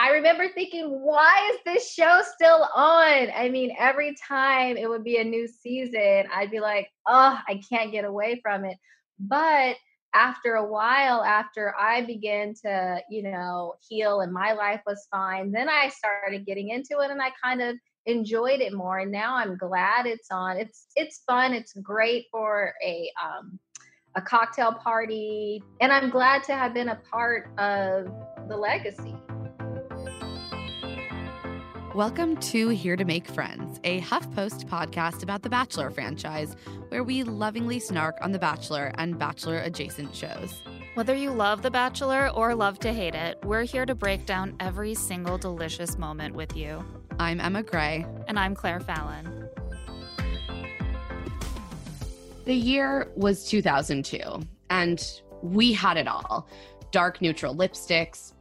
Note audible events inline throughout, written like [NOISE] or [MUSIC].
I remember thinking, why is this show still on? I mean, every time it would be a new season, I'd be like, oh, I can't get away from it. But after a while, after I began to, you know, heal and my life was fine, then I started getting into it and I kind of enjoyed it more. And now I'm glad it's on. It's it's fun. It's great for a um a cocktail party. And I'm glad to have been a part of the legacy. Welcome to Here to Make Friends, a HuffPost podcast about the Bachelor franchise, where we lovingly snark on The Bachelor and Bachelor adjacent shows. Whether you love The Bachelor or love to hate it, we're here to break down every single delicious moment with you. I'm Emma Gray. And I'm Claire Fallon. The year was 2002, and we had it all dark neutral lipsticks,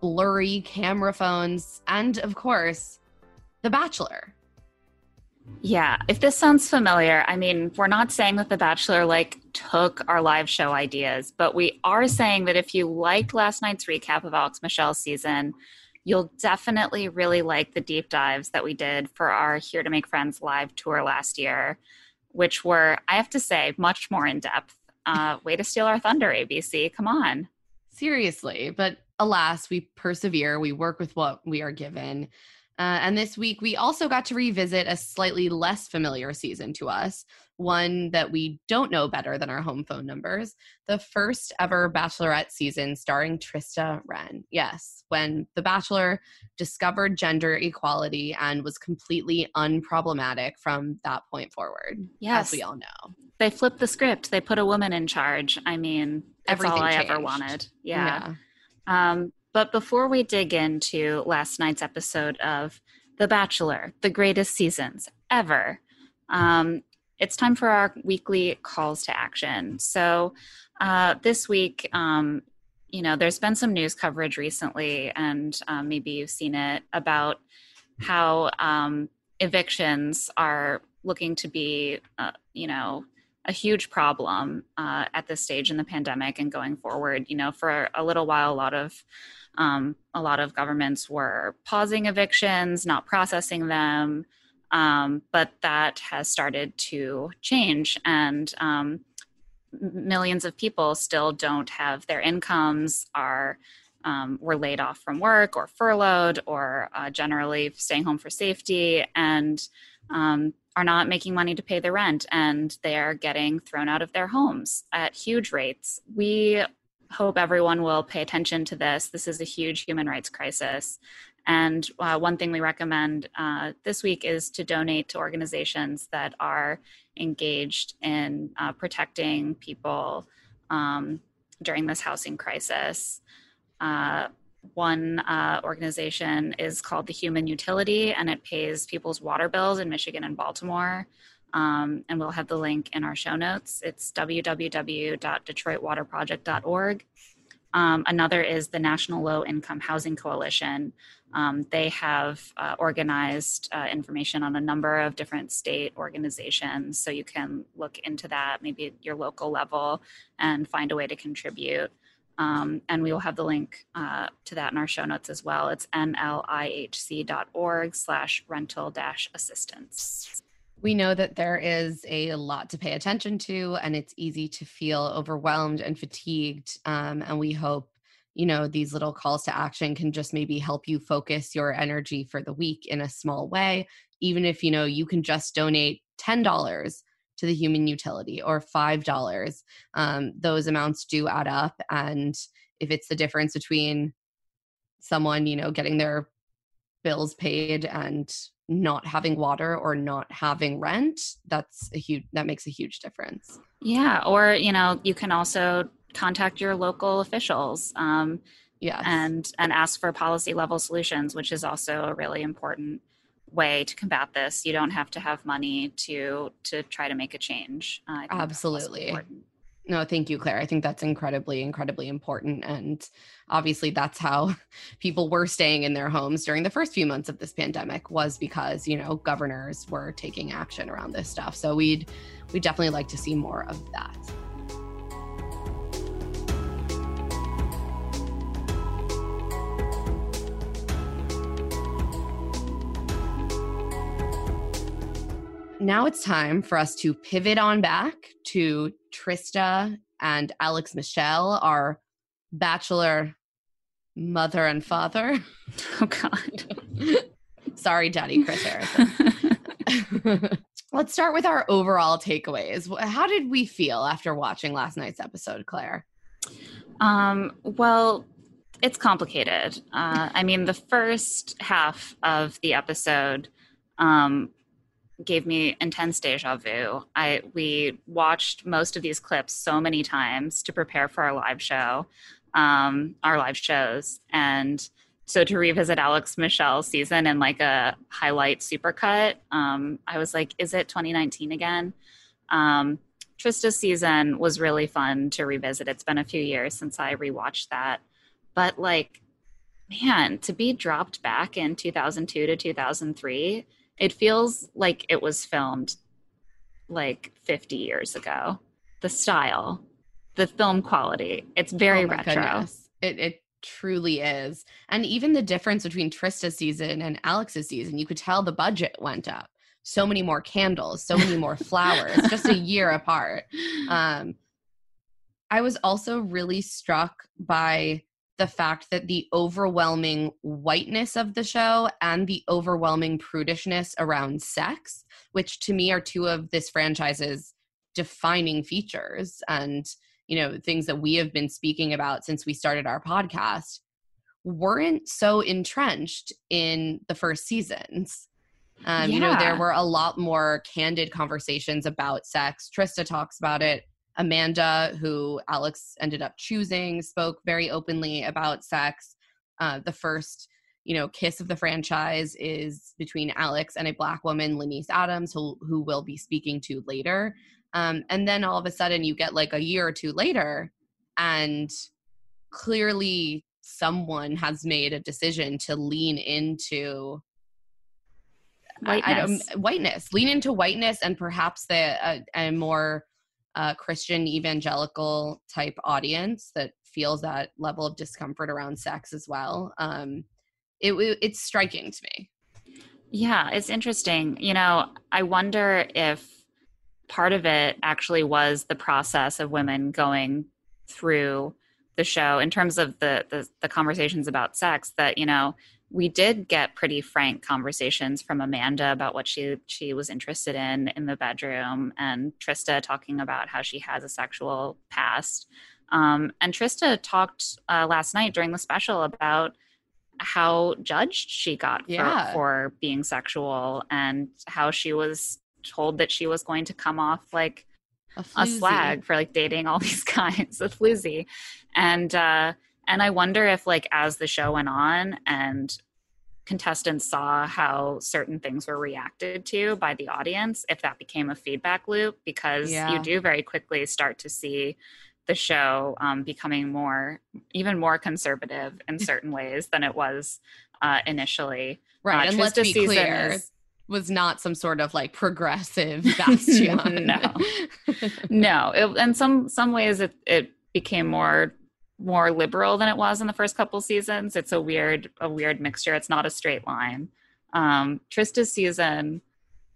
blurry camera phones, and of course, The Bachelor. Yeah, if this sounds familiar, I mean, we're not saying that The Bachelor like took our live show ideas, but we are saying that if you liked last night's recap of Alex Michel's season, you'll definitely really like the deep dives that we did for our Here to Make Friends live tour last year, which were, I have to say, much more in depth. Uh, way to steal our thunder, ABC. Come on. Seriously, but alas, we persevere. We work with what we are given. Uh, and this week, we also got to revisit a slightly less familiar season to us, one that we don't know better than our home phone numbers. The first ever Bachelorette season starring Trista Rehn. Yes, when The Bachelor discovered gender equality and was completely unproblematic from that point forward. Yes. As we all know. They flipped the script, they put a woman in charge. I mean, that's Everything all I changed. ever wanted. yeah. Um, but before we dig into last night's episode of The Bachelor, the greatest seasons ever, um, it's time for our weekly calls to action. So uh, this week, um, you know, there's been some news coverage recently, and um, maybe you've seen it about how um, evictions are looking to be, uh, you know, a huge problem uh, at this stage in the pandemic and going forward. You know, for a little while, a lot of um, a lot of governments were pausing evictions, not processing them, um, but that has started to change, and um, millions of people still don't have their incomes, are um, were laid off from work or furloughed, or uh, generally staying home for safety, and um, are not making money to pay the rent and they're getting thrown out of their homes at huge rates. We hope everyone will pay attention to this. This is a huge human rights crisis. And uh, one thing we recommend uh, this week is to donate to organizations that are engaged in uh, protecting people um, during this housing crisis. Uh, one uh, organization is called the Human Utility, and it pays people's water bills in Michigan and Baltimore. Um, and we'll have the link in our show notes. It's www.detroitwaterproject.org. Um, another is the National Low Income Housing Coalition. Um, they have uh, organized uh, information on a number of different state organizations, so you can look into that, maybe at your local level, and find a way to contribute. Um, and we will have the link uh, to that in our show notes as well. It's nlihc.org slash rental dash assistance. We know that there is a lot to pay attention to, and it's easy to feel overwhelmed and fatigued. Um, and we hope you know, these little calls to action can just maybe help you focus your energy for the week in a small way. Even if, you know, you can just donate $10 to the human utility or $5, um, those amounts do add up. And if it's the difference between someone, you know, getting their bills paid and not having water or not having rent that's a huge that makes a huge difference. Yeah or you know you can also contact your local officials um, yeah and and ask for policy level solutions which is also a really important way to combat this. You don't have to have money to to try to make a change. Uh, absolutely no, thank you, Claire. I think that's incredibly, incredibly important. And obviously, that's how [LAUGHS] people were staying in their homes during the first few months of this pandemic was because, you know, governors were taking action around this stuff. So we'd we definitely like to see more of that. Now it's time for us to pivot on back to Trista and Alex Michel, our bachelor mother and father. [LAUGHS] Oh, God. [LAUGHS] Sorry, Daddy Chris Harrison. [LAUGHS] Let's start with our overall takeaways. How did we feel after watching last night's episode, Claire? Um, well, it's complicated. Uh, I mean, the first half of the episode um, gave me intense deja vu. I we watched most of these clips so many times to prepare for our live show, um, our live shows, and so to revisit Alex Michel's season and like a highlight supercut, um, I was like, is it 2019 again? Um, Trista's season was really fun to revisit. It's been a few years since I rewatched that, but like, man, to be dropped back in 2002 to 2003 it feels like it was filmed like 50 years ago. The style, the film quality, it's very oh retro. Goodness. It, it truly is. And even the difference between Trista's season and Alex's season, you could tell the budget went up. So many more candles, so many more flowers, just a [LAUGHS] year apart. Um, I was also really struck by the fact that the overwhelming whiteness of the show and the overwhelming prudishness around sex, which to me are two of this franchise's defining features and you know things that we have been speaking about since we started our podcast weren't so entrenched in the first seasons um, yeah. you know there were a lot more candid conversations about sex trista talks about it Amanda, who Alex ended up choosing, spoke very openly about sex. Uh, the first, you know, kiss of the franchise is between Alex and a black woman, LaNease Adams, who who we'll be speaking to later. Um, and then all of a sudden, you get like a year or two later, and clearly someone has made a decision to lean into whiteness, I, I whiteness lean into whiteness and perhaps the uh, a more uh, Christian evangelical type audience that feels that level of discomfort around sex as well. Um, it, it's striking to me. Yeah, it's interesting. You know, I wonder if part of it actually was the process of women going through the show in terms of the, the, the conversations about sex that you know we did get pretty frank conversations from Amanda about what she she was interested in in the bedroom, and Trista talking about how she has a sexual past. Um, and Trista talked uh, last night during the special about how judged she got for, yeah. for being sexual and how she was told that she was going to come off like a, a slag for like dating all [LAUGHS] these guys, a floozy, and. uh and I wonder if, like, as the show went on and contestants saw how certain things were reacted to by the audience, if that became a feedback loop, because yeah. you do very quickly start to see the show um, becoming more, even more conservative in [LAUGHS] certain ways than it was uh, initially. Right. Uh, and let's be clear. Is, was not some sort of like progressive [LAUGHS] bastion. [LAUGHS] no, no. It, in some some ways, it it became more more liberal than it was in the first couple seasons. It's a weird a weird mixture. It's not a straight line. Um, Trista's season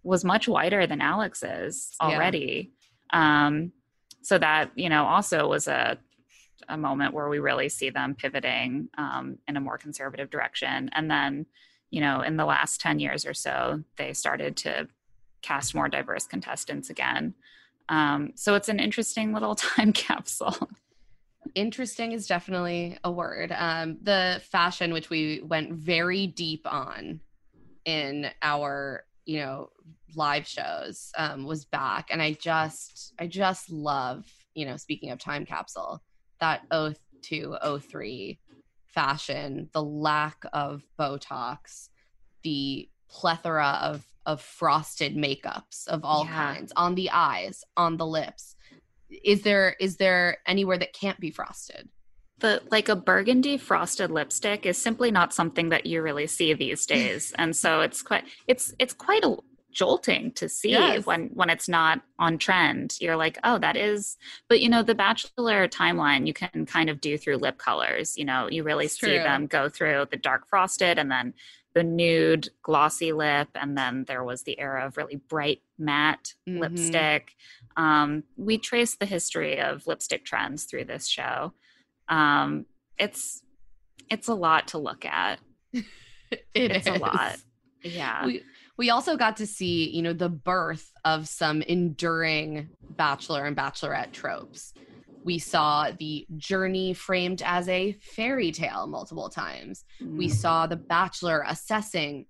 was much wider than Alex's already. Yeah. Um, so that you know also was a a moment where we really see them pivoting um, in a more conservative direction. And then, you know, in the last 10 years or so, they started to cast more diverse contestants again. Um, so it's an interesting little [LAUGHS] time capsule. Interesting is definitely a word. Um, the fashion, which we went very deep on in our, you know, live shows, um, was back, and I just, I just love, you know, speaking of time capsule, that 02, 03 fashion, the lack of Botox, the plethora of of frosted makeups of all Yeah. kinds on the eyes, on the lips. Is there is there anywhere that can't be frosted? the like a burgundy frosted lipstick is simply not something that you really see these [LAUGHS] days and so it's quite it's it's quite a jolting to see Yes. when when it's not on trend you're like oh that is but you know the bachelor timeline you can kind of do through lip colors you know you really It's see true. them go through the dark frosted and then the nude glossy lip and then there was the era of really bright matte Mhm. lipstick um, we trace the history of lipstick trends through this show um, it's it's a lot to look at [LAUGHS] It it's a lot yeah We we also got to see, you know, the birth of some enduring bachelor and bachelorette tropes. We saw the journey framed as a fairy tale multiple times. We Mm. saw the bachelor assessing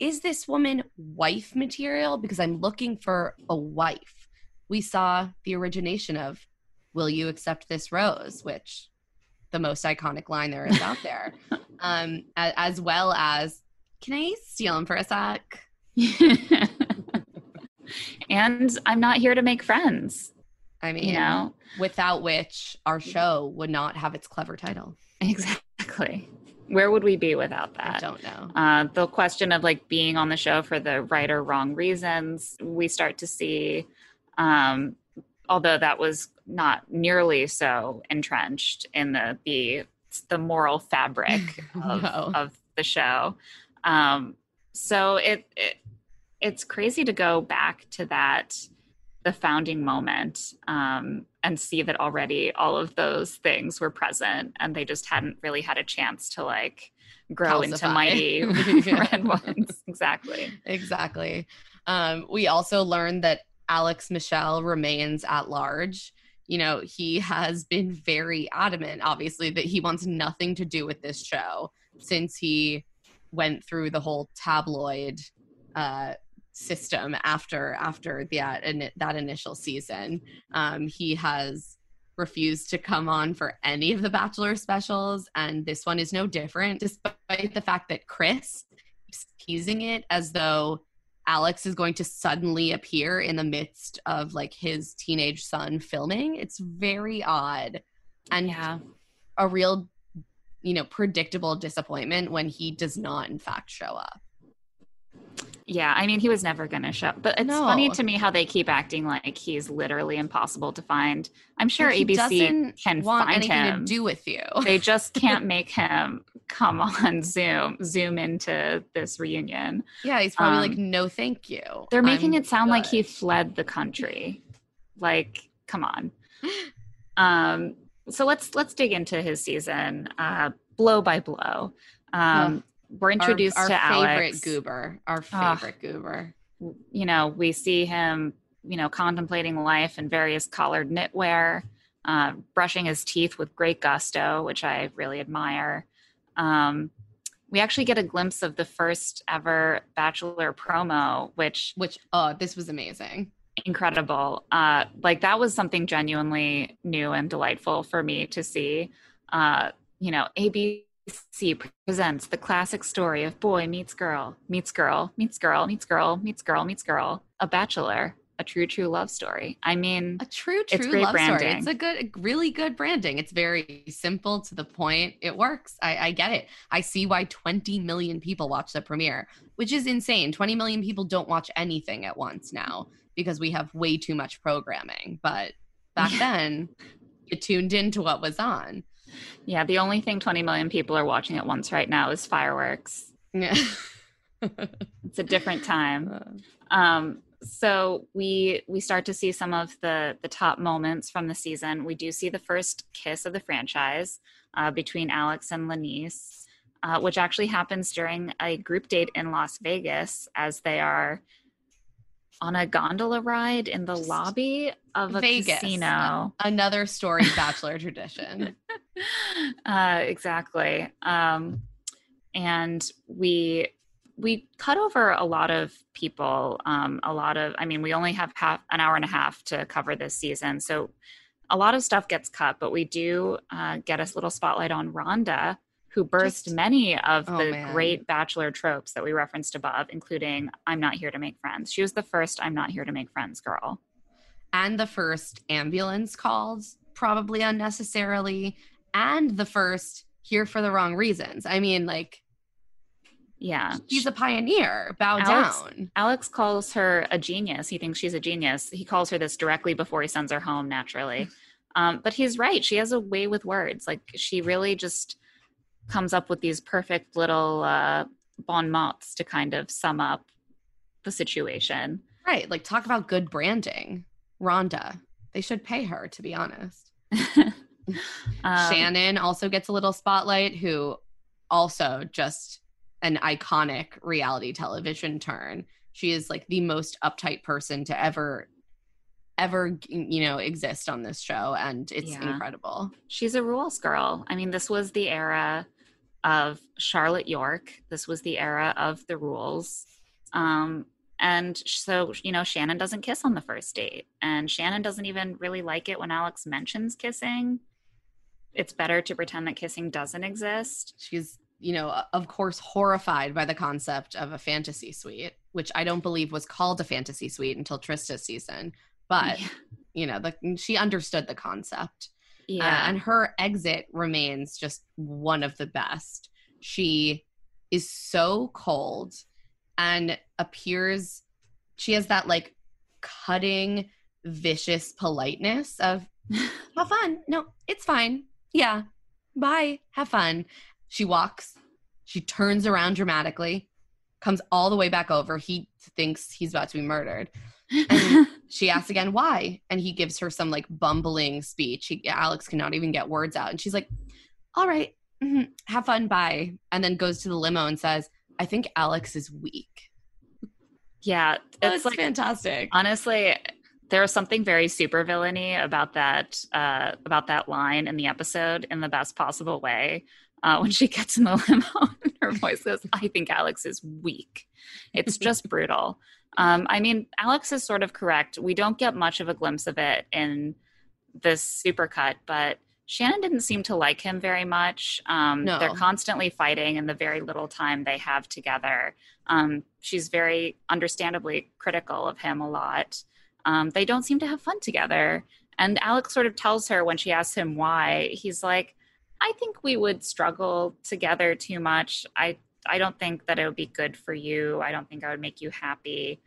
is this woman wife material because I'm looking for a wife. We saw the origination of will you accept this rose, which the most iconic line there is out there. [LAUGHS] um a- as well as can I steal him for a sec? [LAUGHS] and i'm not here to make friends I mean, you know without which our show would not have its clever title. exactly where would we be without that? I don't know. uh, the question of like being on the show for the right or wrong reasons we start to see um, although that was not nearly so entrenched in the the, the moral fabric [LAUGHS] of, No. of the show um, so it, it it's crazy to go back to that the founding moment um, and see that already all of those things were present and they just hadn't really had a chance to like grow into mighty [LAUGHS] red ones exactly exactly. Um, we also learned that Alex Michel remains at large. You know, he has been very adamant, obviously, that he wants nothing to do with this show since he went through the whole tabloid uh, system after after that in, that initial season. Um, he has refused to come on for any of the Bachelor specials, and this one is no different, despite the fact that Chris keeps teasing it as though Alex is going to suddenly appear in the midst of like his teenage son filming. It's very odd and yeah a real, you know, predictable disappointment when he does not, in fact, show up. Yeah i mean he was never going to show but it's No. funny to me how they keep acting like he's literally impossible to find. I'm sure Like, abc can want find anything him. to do with you. they just [LAUGHS] can't make him come on zoom zoom into this reunion. Yeah, he's probably like, Um, no, thank you. they're making I'm it sound like he fled the country. Like come on. [LAUGHS] Um so let's let's dig into his season uh blow by blow. Um we're Our- introduced our, to favorite alex goober. Our favorite goober. you know, we see him, you know, contemplating life in various collared knitwear, uh, brushing his teeth with great gusto, which I really admire. Um, we actually get a glimpse of the first ever Bachelor promo, which Which, oh, this was amazing. incredible. Uh, like that was something genuinely new and delightful for me to see. Uh, you know, ABC presents the classic story of boy meets girl, meets girl, meets girl, meets girl, meets girl, meets girl, a bachelor, a true, true love story. I mean, A true, It's true love story. branding. It's a good, really good branding. It's very simple to the point. It works. I, I get it. I see why 20 million people watch the premiere, which is insane. 20 million people don't watch anything at once now because we have way too much programming. But back [LAUGHS] then, you tuned into what was on. Yeah, the only thing 20 million people are watching at once right now is fireworks. Yeah. [LAUGHS] It's a different time. Um, so we we start to see some of the the top moments from the season. We do see the first kiss of the franchise uh, between Alex and LaNease, uh, which actually happens during a group date in Las Vegas as they are on a gondola ride in the lobby of a Vegas. casino. Another story bachelor tradition. [LAUGHS] uh, exactly. Um, and we we cut over a lot of people. Um, a lot of, I mean, we only have half an hour and a half to cover this season, so a lot of stuff gets cut. But we do uh, get a little spotlight on Rhonda, who birthed Just- many of oh, the man. great bachelor tropes that we referenced above, including "I'm not here to make friends." She was the first "I'm not here to make friends" girl. and the first ambulance calls, probably unnecessarily, and the first here for the wrong reasons. I mean, like, Yeah, she's a pioneer. Bow Alex- down. Alex calls her a genius. He thinks she's a genius. He calls her this directly before he sends her home, naturally. Um, but he's right. She has a way with words. Like she really just comes up with these perfect little uh, bon mots to kind of sum up the situation. Right. Like, talk about good branding. Rhonda. They should pay her, to be honest. [LAUGHS] [LAUGHS] Um, Shannon also gets a little spotlight, who also just an iconic reality television turn. She is like the most uptight person to ever, ever, you know, exist on this show. And it's Yeah. incredible. She's a rules girl. I mean, this was the era of Charlotte York. This was the era of the rules. Um, and so, you know, Shannon doesn't kiss on the first date. And Shannon doesn't even really like it when Alex mentions kissing. It's better to pretend that kissing doesn't exist. She's, you know, of course, horrified by the concept of a fantasy suite, which I don't believe was called a fantasy suite until Trista's season. But, yeah. you know, the, she understood the concept. Uh, yeah. and her exit remains just one of the best. She is so cold and appears, she has that like cutting, vicious politeness of, [LAUGHS] have fun. No, it's fine. Yeah. Bye. Have fun. She walks, she turns around dramatically, comes all the way back over. He thinks he's about to be murdered. And [LAUGHS] she asks again why? And he gives her some like bumbling speech. He, alex cannot even get words out. And she's like all right, mhm, have fun bye. And then goes to the limo and says i think alex is weak. Yeah. it's, It's like fantastic. honestly there's something very super villainy about that uh about that line in the episode in the best possible way uh when she gets in the [LAUGHS] limo and her voice goes i think alex is weak. It's just [LAUGHS] brutal. Um i mean alex is sort of correct. We don't get much of a glimpse of it in this supercut but shannon didn't seem to like him very much. Um No. they're constantly fighting in the very little time they have together. Um she's very understandably critical of him a lot. Um, they don't seem to have fun together. And Alex sort of tells her when she asks him why, he's like, I think we would struggle together too much. I, I don't think that it would be good for you. I don't think I would make you happy.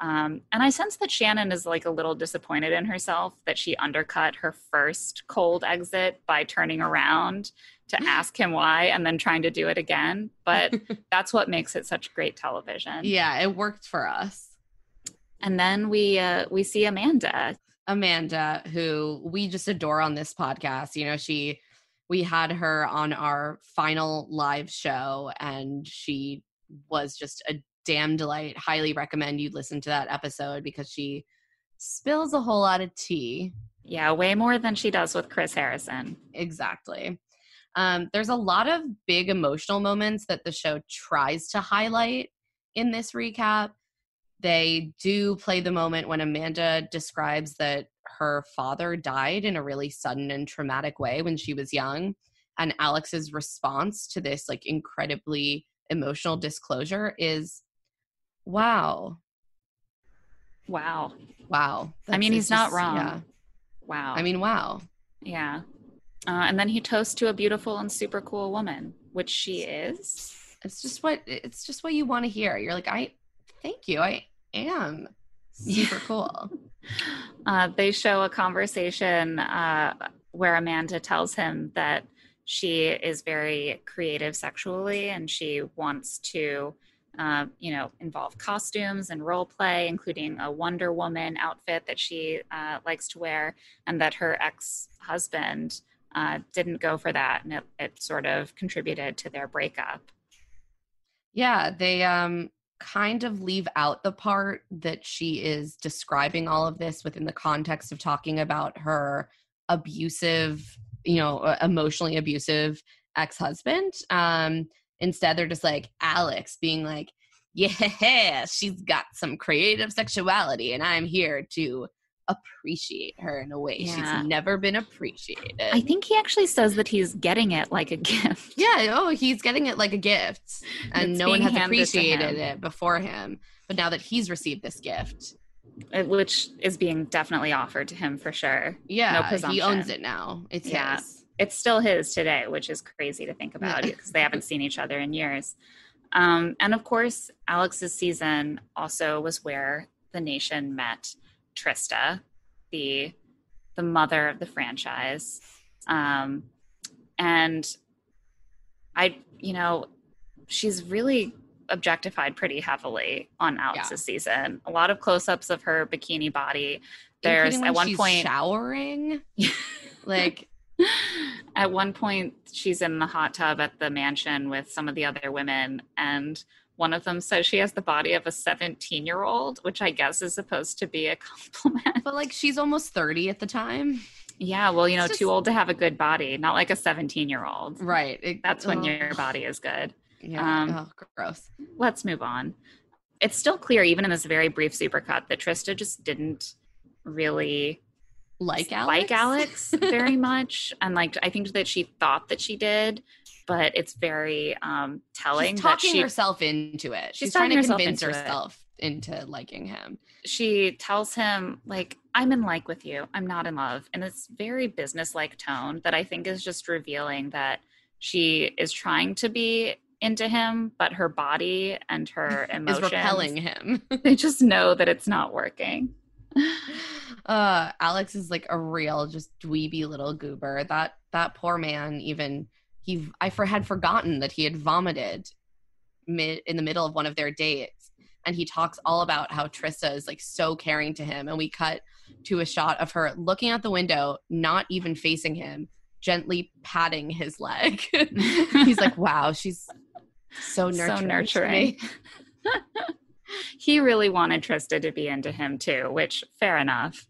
Um, and I sense that Shannon is like a little disappointed in herself that she undercut her first cold exit by turning around to [LAUGHS] ask him why and then trying to do it again. But [LAUGHS] that's what makes it such great television. yeah it worked for us And then we uh, we see Amanda. amanda who we just adore on this podcast you know she we had her on our final live show and she was just a damn delight. Highly recommend you listen to that episode because she spills a whole lot of tea. Yeah, way more than she does with Chris Harrison. exactly. Um, there's a lot of big emotional moments that the show tries to highlight in this recap. They do play the moment when amanda describes that her father died in a really sudden and traumatic way when she was young and alex's response to this like incredibly emotional disclosure is wow Wow. wow I mean, he's not it's wrong. yeah Wow. i mean wow yeah. Uh, and then he toasts to a beautiful and super cool woman, which she is. it's just what it's just what you want to hear you're like i thank you i am [LAUGHS] super cool [LAUGHS] Uh, they show a conversation uh, where Amanda tells him that she is very creative sexually and she wants to uh, you know, involve costumes and role play, including a Wonder Woman outfit that she uh, likes to wear, and that her ex husband uh, didn't go for that, and it, it sort of contributed to their breakup. Yeah, they um kind of leave out the part that she is describing all of this within the context of talking about her abusive, you know, emotionally abusive ex-husband. Um instead they're just like Alex being like, "Yeah, [LAUGHS] she's got some creative sexuality and I'm here to appreciate her in a way Yeah. she's never been appreciated." I think he actually says that he's getting it like a [LAUGHS] gift. Yeah, oh, he's getting it like a gift. And It's no one has appreciated it before him. But now that he's received this gift, uh, which is being definitely offered to him for sure. yeah, he owns it now. It's Yeah. his. It's still his today, which is crazy to think about because they haven't [LAUGHS] seen each other in years. Um, and of course, Alex's season also was where the nation met Trista, the the mother of the franchise. Um, and I, you know, she's really objectified pretty heavily on Alex's season. A lot of close-ups of her bikini body. There's at one she's point showering. [LAUGHS] like at one point she's in the hot tub at the mansion with some of the other women and one of them says she has the body of a 17 year old which i guess is supposed to be a [LAUGHS] compliment but like she's almost 30 at the time. yeah well you know It's too old to have a good body not like a 17 year old Right. It- that's when your body is good Yeah. um, oh, gross. let's move on it's still clear even in this very brief supercut that trista just didn't really Like Alex. like Alex very [LAUGHS] much, and like I think that she thought that she did, but it's very um telling She's talking she herself into it. She's She's, trying to convince into it. herself into liking him. she tells him like I'm in like with you, I'm not in love, and it's very business-like tone that I think is just revealing that she is trying to be into him, but her body and her [LAUGHS] emotions Is repelling him. [LAUGHS] They just know that it's not working. [LAUGHS] uh alex is like a real just dweeby little goober that that poor man even he i for, had forgotten that he had vomited mid in the middle of one of their dates and he talks all about how trista is like so caring to him and we cut to a shot of her looking out the window not even facing him gently patting his leg [LAUGHS] he's like wow she's so nurturing, so nurturing. [LAUGHS] he really wanted Trista to be into him too, which fair enough.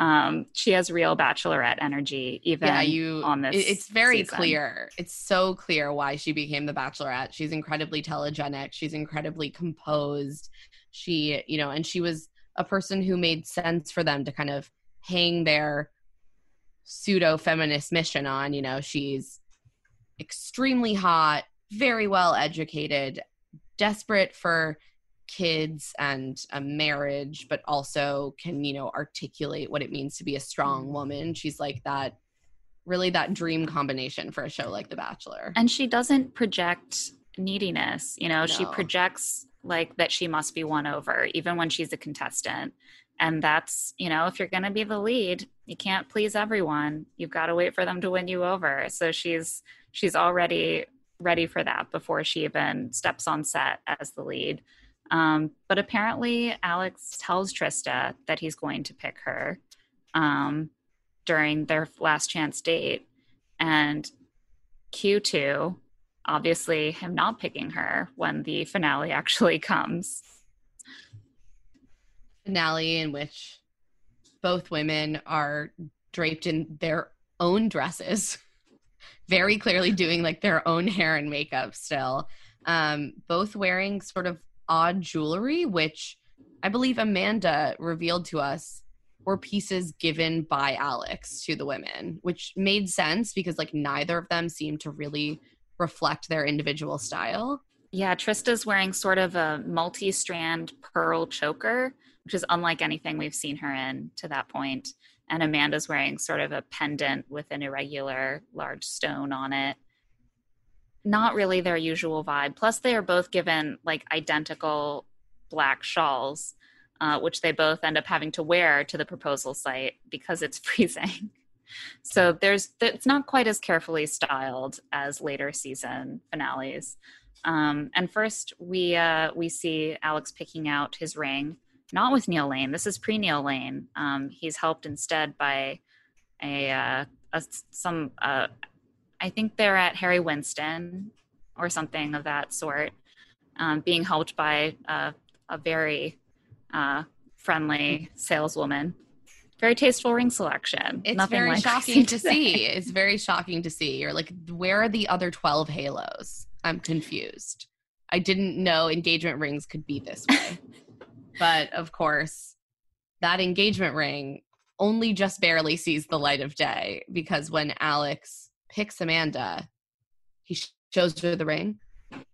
Um, she has real bachelorette energy, even yeah you on this. it's very season. clear it's so clear why she became the bachelorette she's incredibly telegenic she's incredibly composed she you know and she was a person who made sense for them to kind of hang their pseudo feminist mission on you know she's extremely hot very well educated desperate for kids and a marriage but also can you know articulate what it means to be a strong mm-hmm. woman she's like that really that dream combination for a show like the bachelor And she doesn't project neediness. You know, she projects like that she must be won over, even when she's a contestant. And that's, you know, if you're going to be the lead, you can't please everyone. You've got to wait for them to win you over. So she's she's already ready for that before she even steps on set as the lead. Um, but apparently, Alex tells Trista that he's going to pick her um, during their last chance date. And Q2, obviously, him not picking her when the finale [LAUGHS] actually comes. finale in which both women are draped in their own dresses [LAUGHS] very clearly doing like their own hair and makeup still um both wearing sort of odd jewelry which i believe amanda revealed to us were pieces given by alex to the women which made sense because like neither of them seemed to really reflect their individual style Yeah, Trista's wearing sort of a multi strand pearl choker, which is unlike anything we've seen her in to that point. And Amanda's wearing sort of a pendant with an irregular large stone on it. Not really their usual vibe. Plus, they are both given like identical black shawls, uh, which they both end up having to wear to the proposal site because it's [LAUGHS] freezing. So there's it's not quite as carefully styled as later season finales. Um, and first we uh, we see Alex picking out his ring, not with Neil Lane. This is pre Neil Lane. Um, he's helped instead by a, uh, a some uh, I think they're at Harry Winston or something of that sort, um, being helped by uh, a very uh, friendly saleswoman. Very tasteful ring selection. It's Nothing very like shocking to [LAUGHS] see. It's very shocking to see. You're like, where are the other 12 halos? I'm confused. I didn't know engagement rings could be this way. [LAUGHS] but of course, that engagement ring only just barely sees the light of day because when Alex picks Amanda, he sh- shows her the ring,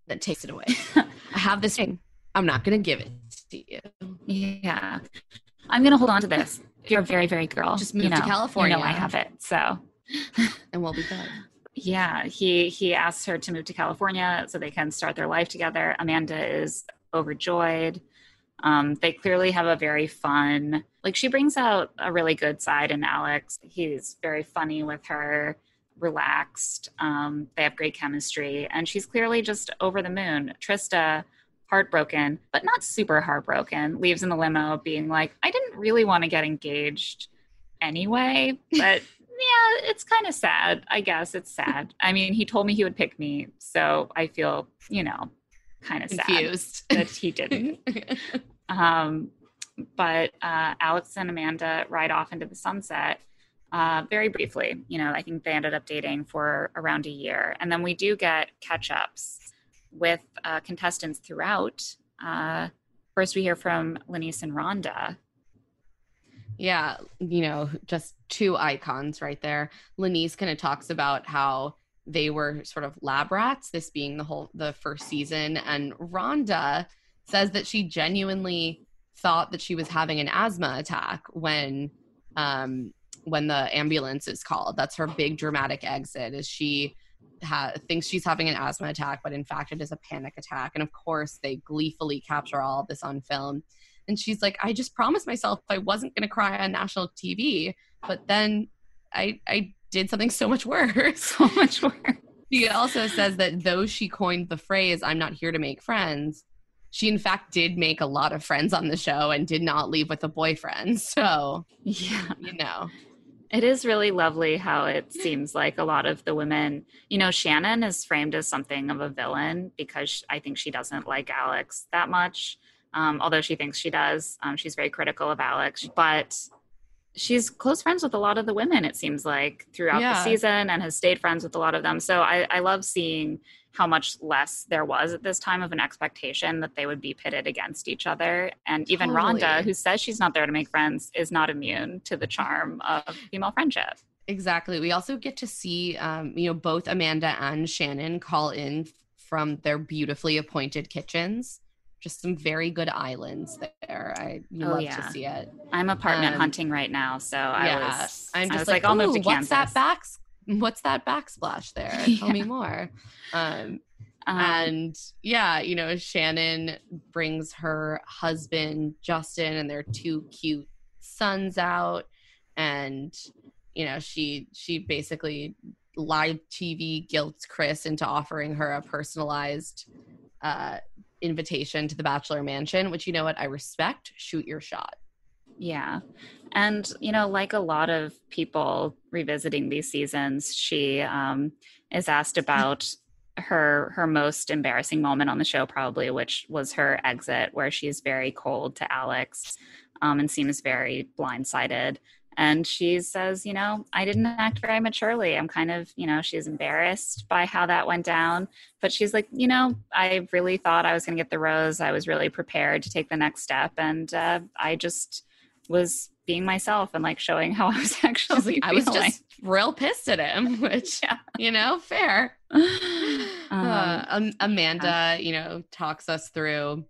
then takes it away. [LAUGHS] I have this ring. I'm not going to give it to you. Yeah. I'm going to hold on to this. You're a very, very girl. Just you move to California. You know I have it. So [LAUGHS] And we'll be good. yeah, he he asks her to move to California so they can start their life together. Amanda is overjoyed. Um, they clearly have a very fun, like she brings out a really good side in Alex. He's very funny with her, relaxed. Um, they have great chemistry, and she's clearly just over the moon. Trista, heartbroken, but not super heartbroken, leaves in the limo being like, I didn't really want to get engaged anyway, but [LAUGHS] yeah, it's kind of sad. I guess it's sad. I mean, he told me he would pick me, so I feel, you know, kind of sad Confused. that he didn't. [LAUGHS] Um, but uh, Alex and Amanda ride off into the sunset uh, very briefly. You know, I think they ended up dating for around a year. And then we do get catch ups with uh, contestants throughout. Uh, first, we hear from LaNease and Rhonda. Yeah, you know, just two icons right there. LaNease kind of talks about how they were sort of lab rats, this being the whole the first season, and Rhonda says that she genuinely thought that she was having an asthma attack when um when the ambulance is called. That's her big dramatic exit is she ha- thinks she's having an asthma attack, but in fact it is a panic attack. And of course, they gleefully capture all of this on film. And she's like, I just promised myself I wasn't going to cry on national TV, but then I I did something so much worse. [LAUGHS] So much worse. She also says that though she coined the phrase "I'm not here to make friends," she in fact did make a lot of friends on the show and did not leave with a boyfriend. So Yeah. you know, It is really lovely how it seems like a lot of the women, you know, Shannon is framed as something of a villain because I think she doesn't like Alex that much. Um, although she thinks she does. Um, she's very critical of Alex, but she's close friends with a lot of the women, it seems like, throughout the season and has stayed friends with a lot of them. So I, I love seeing how much less there was at this time of an expectation that they would be pitted against each other. And even Rhonda, who says she's not there to make friends, is not immune to the charm of female friendship. Exactly. We also get to see, um, you know, both Amanda and Shannon call in from their beautifully appointed kitchens. Just some very good islands there. I you Oh, love yeah. to see it. I'm apartment Um, hunting right now, so I yeah, was. I'm just was like, like, I'll move to "Ooh, what's Kansas. that back? What's that backsplash there? [LAUGHS] Tell me more. Um, Um, and yeah, you know, Shannon brings her husband Justin and their two cute sons out, and you know, she she basically live TV guilts Chris into offering her a personalized uh, invitation to the Bachelor Mansion, which you know what I respect. Shoot your shot. Yeah. And, you know, like a lot of people revisiting these seasons, she um, is asked about her her most embarrassing moment on the show probably which was her exit where she's very cold to alex um, and seems very blindsided. And she says you know i didn't act very maturely. I'm kind of you know she's embarrassed by how that went down. But she's like you know i really thought i was going to get the rose. I was really prepared to take the next step. And uh, i just was being myself and like showing how [LAUGHS] i was actually I was feeling. just real pissed at him, [LAUGHS] which Yeah. you know, fair. Um, [SIGHS] uh, um, Amanda, you know, talks us through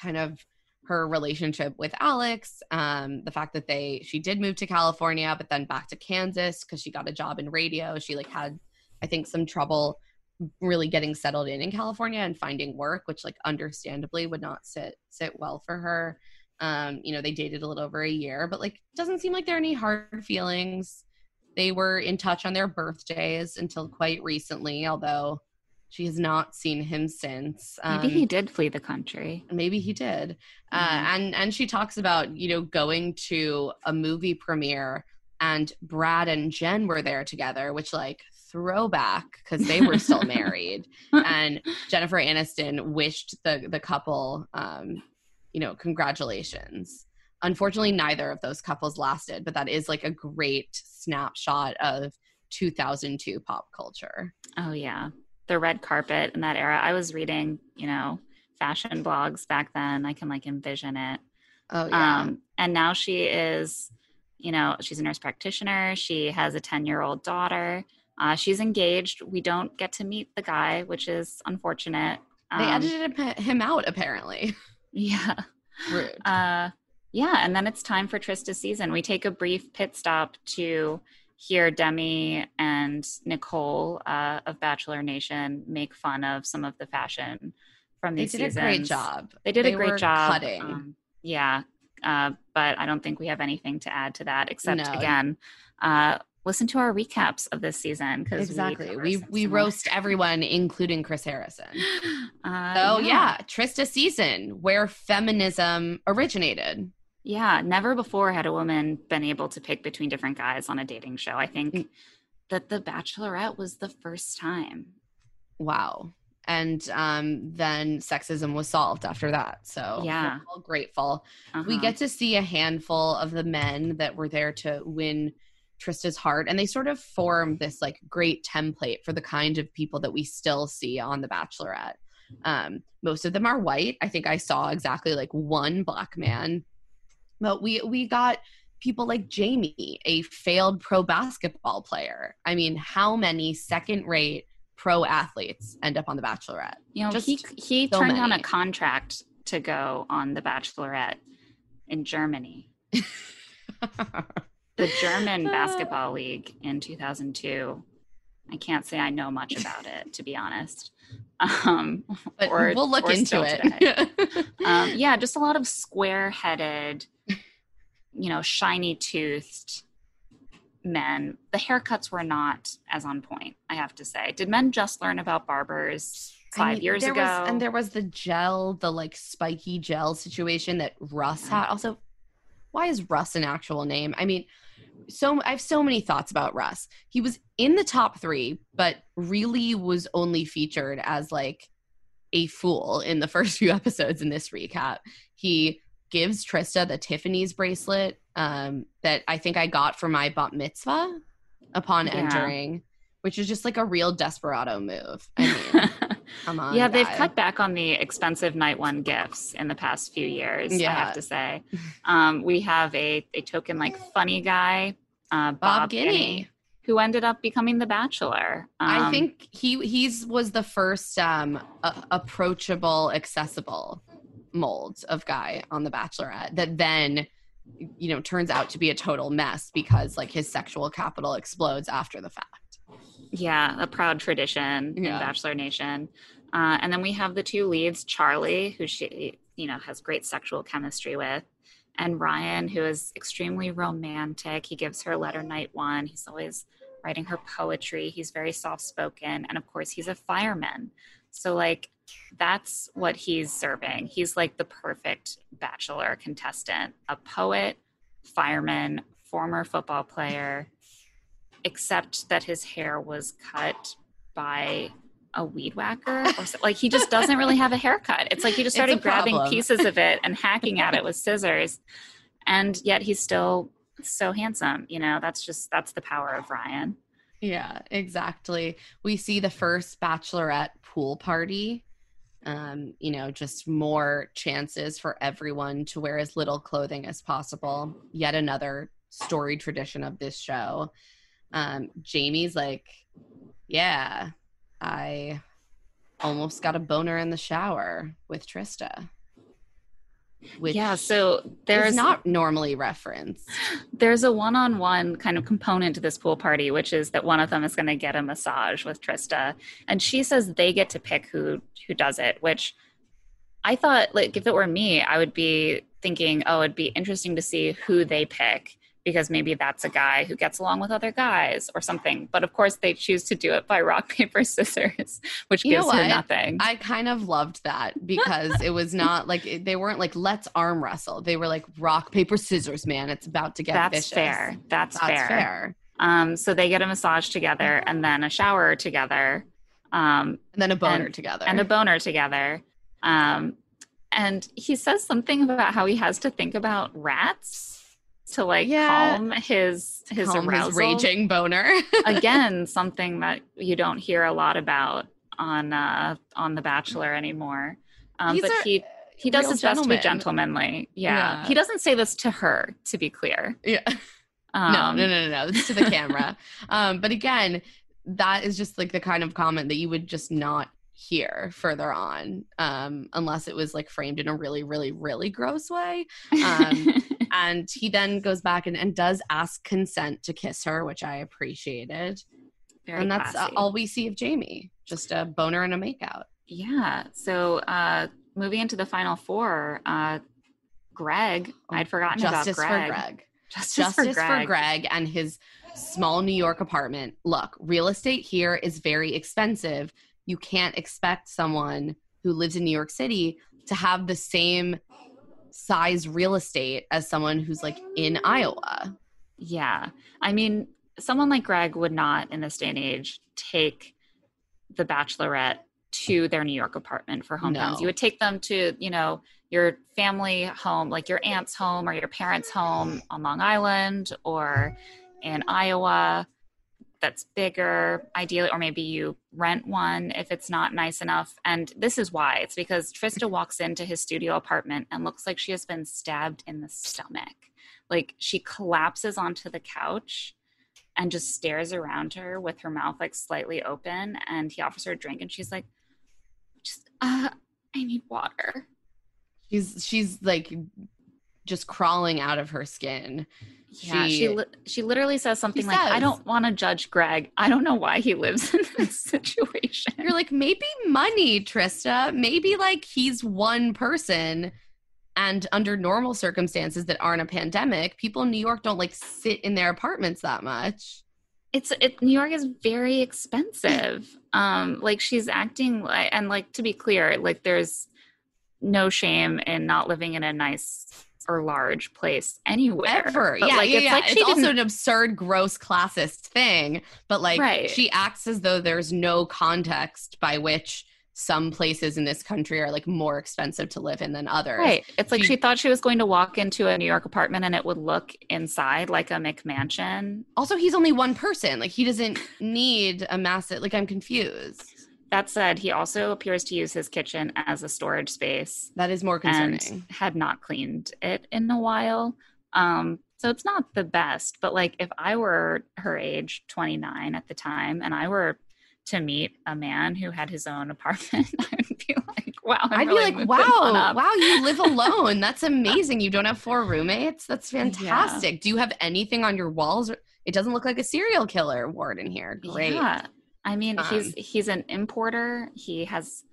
kind of her relationship with Alex, um, the fact that they she did move to California, but then back to Kansas because she got a job in radio. She like had, I think, some trouble really getting settled in in California and finding work, which like understandably would not sit sit well for her. Um, you know, they dated a little over a year, but like it doesn't seem like there are any hard feelings. they were in touch on their birthdays until quite recently, although she has not seen him since. Maybe Um, he did flee the country. maybe he did uh, Mhm. and and she talks about you know going to a movie premiere and brad and jen were there together which like throwback because they were still [LAUGHS] married [LAUGHS] and jennifer aniston wished the the couple um you know congratulations unfortunately neither of those couples lasted but that is like a great snapshot of 2002 pop culture Oh yeah, the red carpet in that era. I was reading, you know, fashion blogs back then. I can like envision it. oh yeah Um, and now she is, you know, she's a nurse practitioner. She has a ten-year-old daughter. Uh, she's engaged. We don't get to meet the guy, which is unfortunate. they Um, edited him- him out apparently [LAUGHS] Yeah. rude Uh, yeah, and then it's time for Trista's season. We take a brief pit stop to hear Demi and Nicole uh, of Bachelor Nation make fun of some of the fashion from they these did seasons. a great job They did They a great job. cutting. Um, yeah, uh, but I don't think we have anything to add to that except No. again, uh, listen to our recaps of this season because Exactly. We We we roast everyone, including Chris Harrison. [GASPS] Uh, So yeah, Trista season where feminism originated. Yeah, never before had a woman been able to pick between different guys on a dating show. I think Mm. that The Bachelorette was the first time. Wow. And um, then sexism was solved after that. So Yeah. we're all grateful. We Uh-huh. get to see a handful of the men that were there to win Trista's heart, and they sort of form this like great template for the kind of people that we still see on The Bachelorette. Um, most of them are white. I think I saw exactly like one black man, but we we got people like Jamie, a failed pro basketball player. I mean, how many second-rate pro athletes end up on The Bachelorette? you know, just he he so turned on a contract to go on The Bachelorette in Germany. [LAUGHS] The German [LAUGHS] Basketball League in 2002. I can't say I know much about it, to be honest. Um, but or- we'll look into it. [LAUGHS] um, yeah, just a lot of square-headed, you know, shiny-toothed men. The haircuts were not as on point, I have to say. Did men just learn about barbers five I mean, years ago? was, and there was the gel, the like spiky gel situation that Russ had. Also, why is Russ an actual name? I mean, so I have so many thoughts about Russ. He was in the top three, but really was only featured as like a fool in the [LAUGHS] first few episodes in this recap. He gives Trista the Tiffany's bracelet um, that I think I got for my bat mitzvah upon Yeah. entering, which is just like a real desperado move. I mean, [LAUGHS] come on. yeah, they've cut back on the expensive night one gifts in the past few years. I have to say, [LAUGHS] um, we have a a token like funny guy, uh, Bob, Bob Guiney, Guiney. who ended up becoming the Bachelor. I Um, think he he's was the first um a- approachable, accessible mold of guy on The Bachelorette that then you know turns out to be a total mess because like his sexual capital explodes after the fact. yeah, a proud tradition in Bachelor Nation. Uh, and then we have the two leads, Charlie, who she, you know, has great sexual chemistry with, and Ryan, who is extremely romantic. He gives her letter night one. He's always writing her poetry. He's very soft spoken. And of course, he's a fireman. So, like, that's what he's serving. He's like the perfect bachelor contestant a poet, fireman, former football player, except that his hair was cut by a weed whacker or so, like he just doesn't really have a haircut it's like he just started grabbing pieces of it and hacking at it [LAUGHS] with scissors and yet he's still so handsome you know that's just that's the power of ryan Yeah, exactly. We see the first bachelorette pool party. Um, you know, just more chances for everyone to wear as little clothing as possible. Yet another story tradition of this show. Um, Jamie's like, Yeah, I almost got a boner in the shower with Trista. Which yeah so there's not normally referenced. there's a one-on-one kind of component to this pool party which is that one of them is going to get a massage with trista and she says they get to pick who who does it which i thought like if it were me i would be thinking oh it'd be interesting to see who they pick because maybe that's a guy who gets along with other guys or something. But of course, they choose to do it by [LAUGHS] rock, paper, scissors, which You gives her nothing. I kind of loved that because it was not like they weren't like let's arm wrestle. They were like rock paper scissors, man. It's about to get that's vicious. fair. That's, That's fair. fair. Um, so they get a massage together and then a shower together. Um, And then a boner And- together. and a boner together. Um, and he says something about how he has to think about rats to like Yeah. calm his his Calm his raging boner. [LAUGHS] Again, something that you don't hear a lot about on uh, on The Bachelor anymore. Um, but he he does his best to be gentlemanly. Yeah. Yeah. he doesn't say this to her, to be clear. yeah. [LAUGHS] Um, no, no, no, no, no. It's to the camera. [LAUGHS] um, but again, that is just like the kind of comment that you would just not hear further on, um, unless it was like framed in a really, really, really gross way. Um, and he then goes back and, and does ask consent to kiss her, which I appreciated. Very and that's uh, classy. all we see of Jamie, just a boner and a makeout. Yeah. So uh moving into the final four, uh Greg, I'd forgotten Justice about Greg. for Greg. Justice, Justice for Greg. for Greg and his small New York apartment. Look, real estate here is very expensive. You can't expect someone who lives in New York City to have the same size real estate as someone who's like in Iowa. Yeah. I mean, someone like Greg would not in this day and age take the bachelorette to their New York apartment for hometowns. No. You would take them to, you know, your family home, like your aunt's home or your parents' home on Long Island or in Iowa that's bigger, ideally, or maybe you rent one if it's not nice enough. And this is why it's because Trista walks into his studio apartment and looks like she has been stabbed in the stomach. Like she collapses onto the couch and just stares around her with her mouth like slightly open. And he offers her a drink and she's like, just, uh, I need water. She's she's like just crawling out of her skin. Yeah, she She- li- she literally says something like, "I don't want to judge Greg. I don't know why he lives in [LAUGHS] this situation." You're like, maybe money, Trista. Maybe like he's one person. And under normal circumstances that aren't a pandemic, people in New York don't like sit in their apartments that much. it's it New York is very expensive. [LAUGHS] Um, like she's acting like, and like to be clear, like there's no shame in not living in a nice or large place anywhere. Ever. But, yeah, like yeah, it's yeah. like it's she also an absurd, gross, classist thing. But like Right. she acts as though there's no context by which some places in this country are like more expensive to live in than others. Right. It's like She- she thought she was going to walk into a New York apartment and it would look inside like a McMansion. Also, he's only one person. Like he doesn't need a massive like I'm confused. That said, he also appears to use his kitchen as a storage space That is more concerning. and had not cleaned it in a while. Um, so it's not the best, but like if I were her age, 29 at the time, and I were to meet a man who had his own [LAUGHS] apartment, I'd be like, wow. I'm I'd really be like, wow, wow, you live [LAUGHS] alone. That's amazing. You don't have four roommates. That's fantastic. Do you have anything on your walls? It doesn't look like a serial killer ward in here. Great. Yeah. I mean, he's Um, he's an importer. He has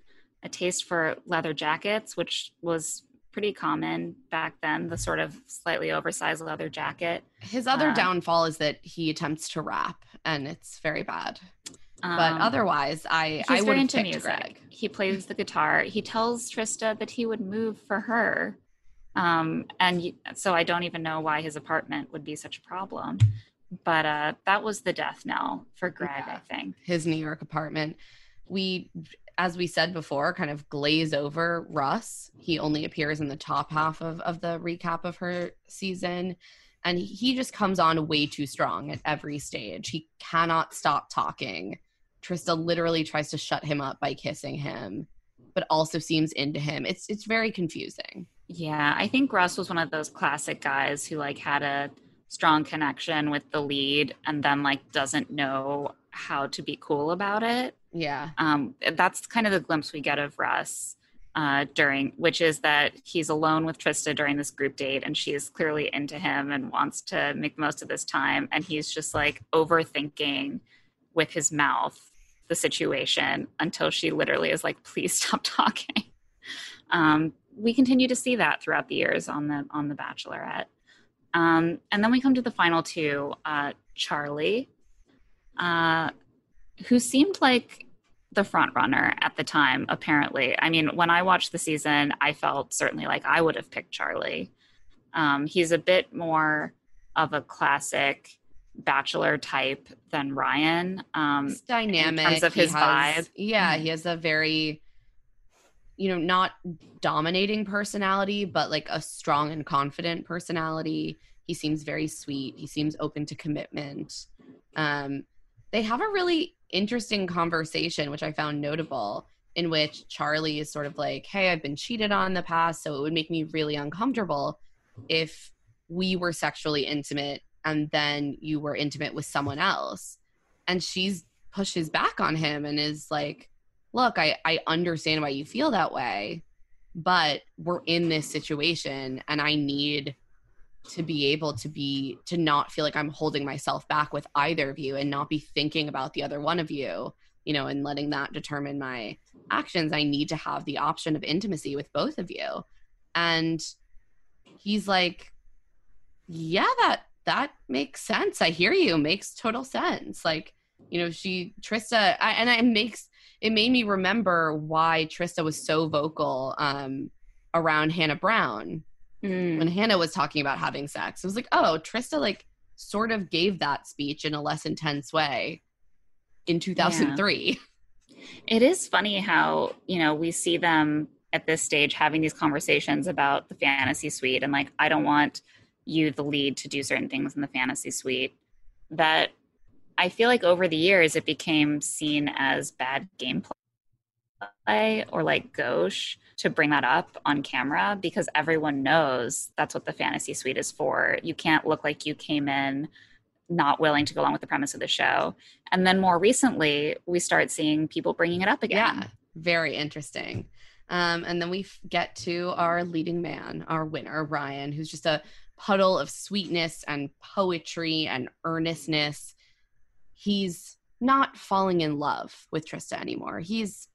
a taste for leather jackets, which was pretty common back then, the sort of slightly oversized leather jacket. His other Uh, downfall is that he attempts to rap, and it's very bad. but Um, otherwise, I I he's would very into music. Greg. He plays the guitar. He tells Trista that he would move for her. Um, and so I don't even know why his apartment would be such a problem. But uh, that was the death knell for Greg, Yeah. I think. His New York apartment. We, as we said before, kind of glaze over Russ. He only appears in the top half of of the recap of her season. And he just comes on way too strong at every stage. He cannot stop talking. Trista literally tries to shut him up by kissing him, but also seems into him. It's it's very confusing. Yeah, I think Russ was one of those classic guys who like had a strong connection with the lead and then like doesn't know how to be cool about it. Yeah. Um, that's kind of the glimpse we get of Russ uh, during, which is that he's alone with Trista during this group date, and she is clearly into him and wants to make the most of this time, and he's just like overthinking with his mouth the situation until she literally is like, "Please stop [LAUGHS] talking." Um, we continue to see that throughout the years on the on the Bachelorette. Um, and then we come to the final two uh, Charlie, uh, who seemed like the front runner at the time, apparently. I mean, when I watched the season, I felt certainly like I would have picked Charlie. Um, he's a bit more of a classic bachelor type than Ryan. Um, He's dynamic. in terms of He his has- vibe. Yeah, Mhm. he has a very, you know, not dominating personality, but like a strong and confident personality. He seems very sweet. He seems open to commitment. Um, they have a really interesting conversation, which I found notable, in which Charlie is sort of like, Hey, I've been cheated on in the past, so it would make me really uncomfortable if we were sexually intimate and then you were intimate with someone else. And she's pushes back on him and is like, Look, I, I understand why you feel that way, but we're in this situation and I need to be able to be to not feel like I'm holding myself back with either of you and not be thinking about the other one of you, you know, and letting that determine my actions. I need to have the option of intimacy with both of you. And he's like, Yeah, that that makes sense. I hear you. Makes total sense. Like, you know, she Trista I, and it makes it made me remember why Trista was so vocal um around Hannah Brown mm, when Hannah was talking about having sex. It was like, oh, Trista like sort of gave that speech in a less intense way in 2003. It is funny how, you know, we see them at this stage having these conversations about the fantasy suite and like, I don't want you, the lead, to do certain things in the fantasy suite. That I feel like over the years it became seen as bad gameplay or like gauche to bring that up on camera because everyone knows that's what the fantasy suite is for. You can't look like you came in not willing to go along with the premise of the show. And then more recently, we start seeing people bringing it up again. Yeah, very interesting. Um, and then we f- get to our leading man, our winner, Ryan, who's just a puddle of sweetness and poetry and earnestness. He's not falling in love with Trista anymore. He's,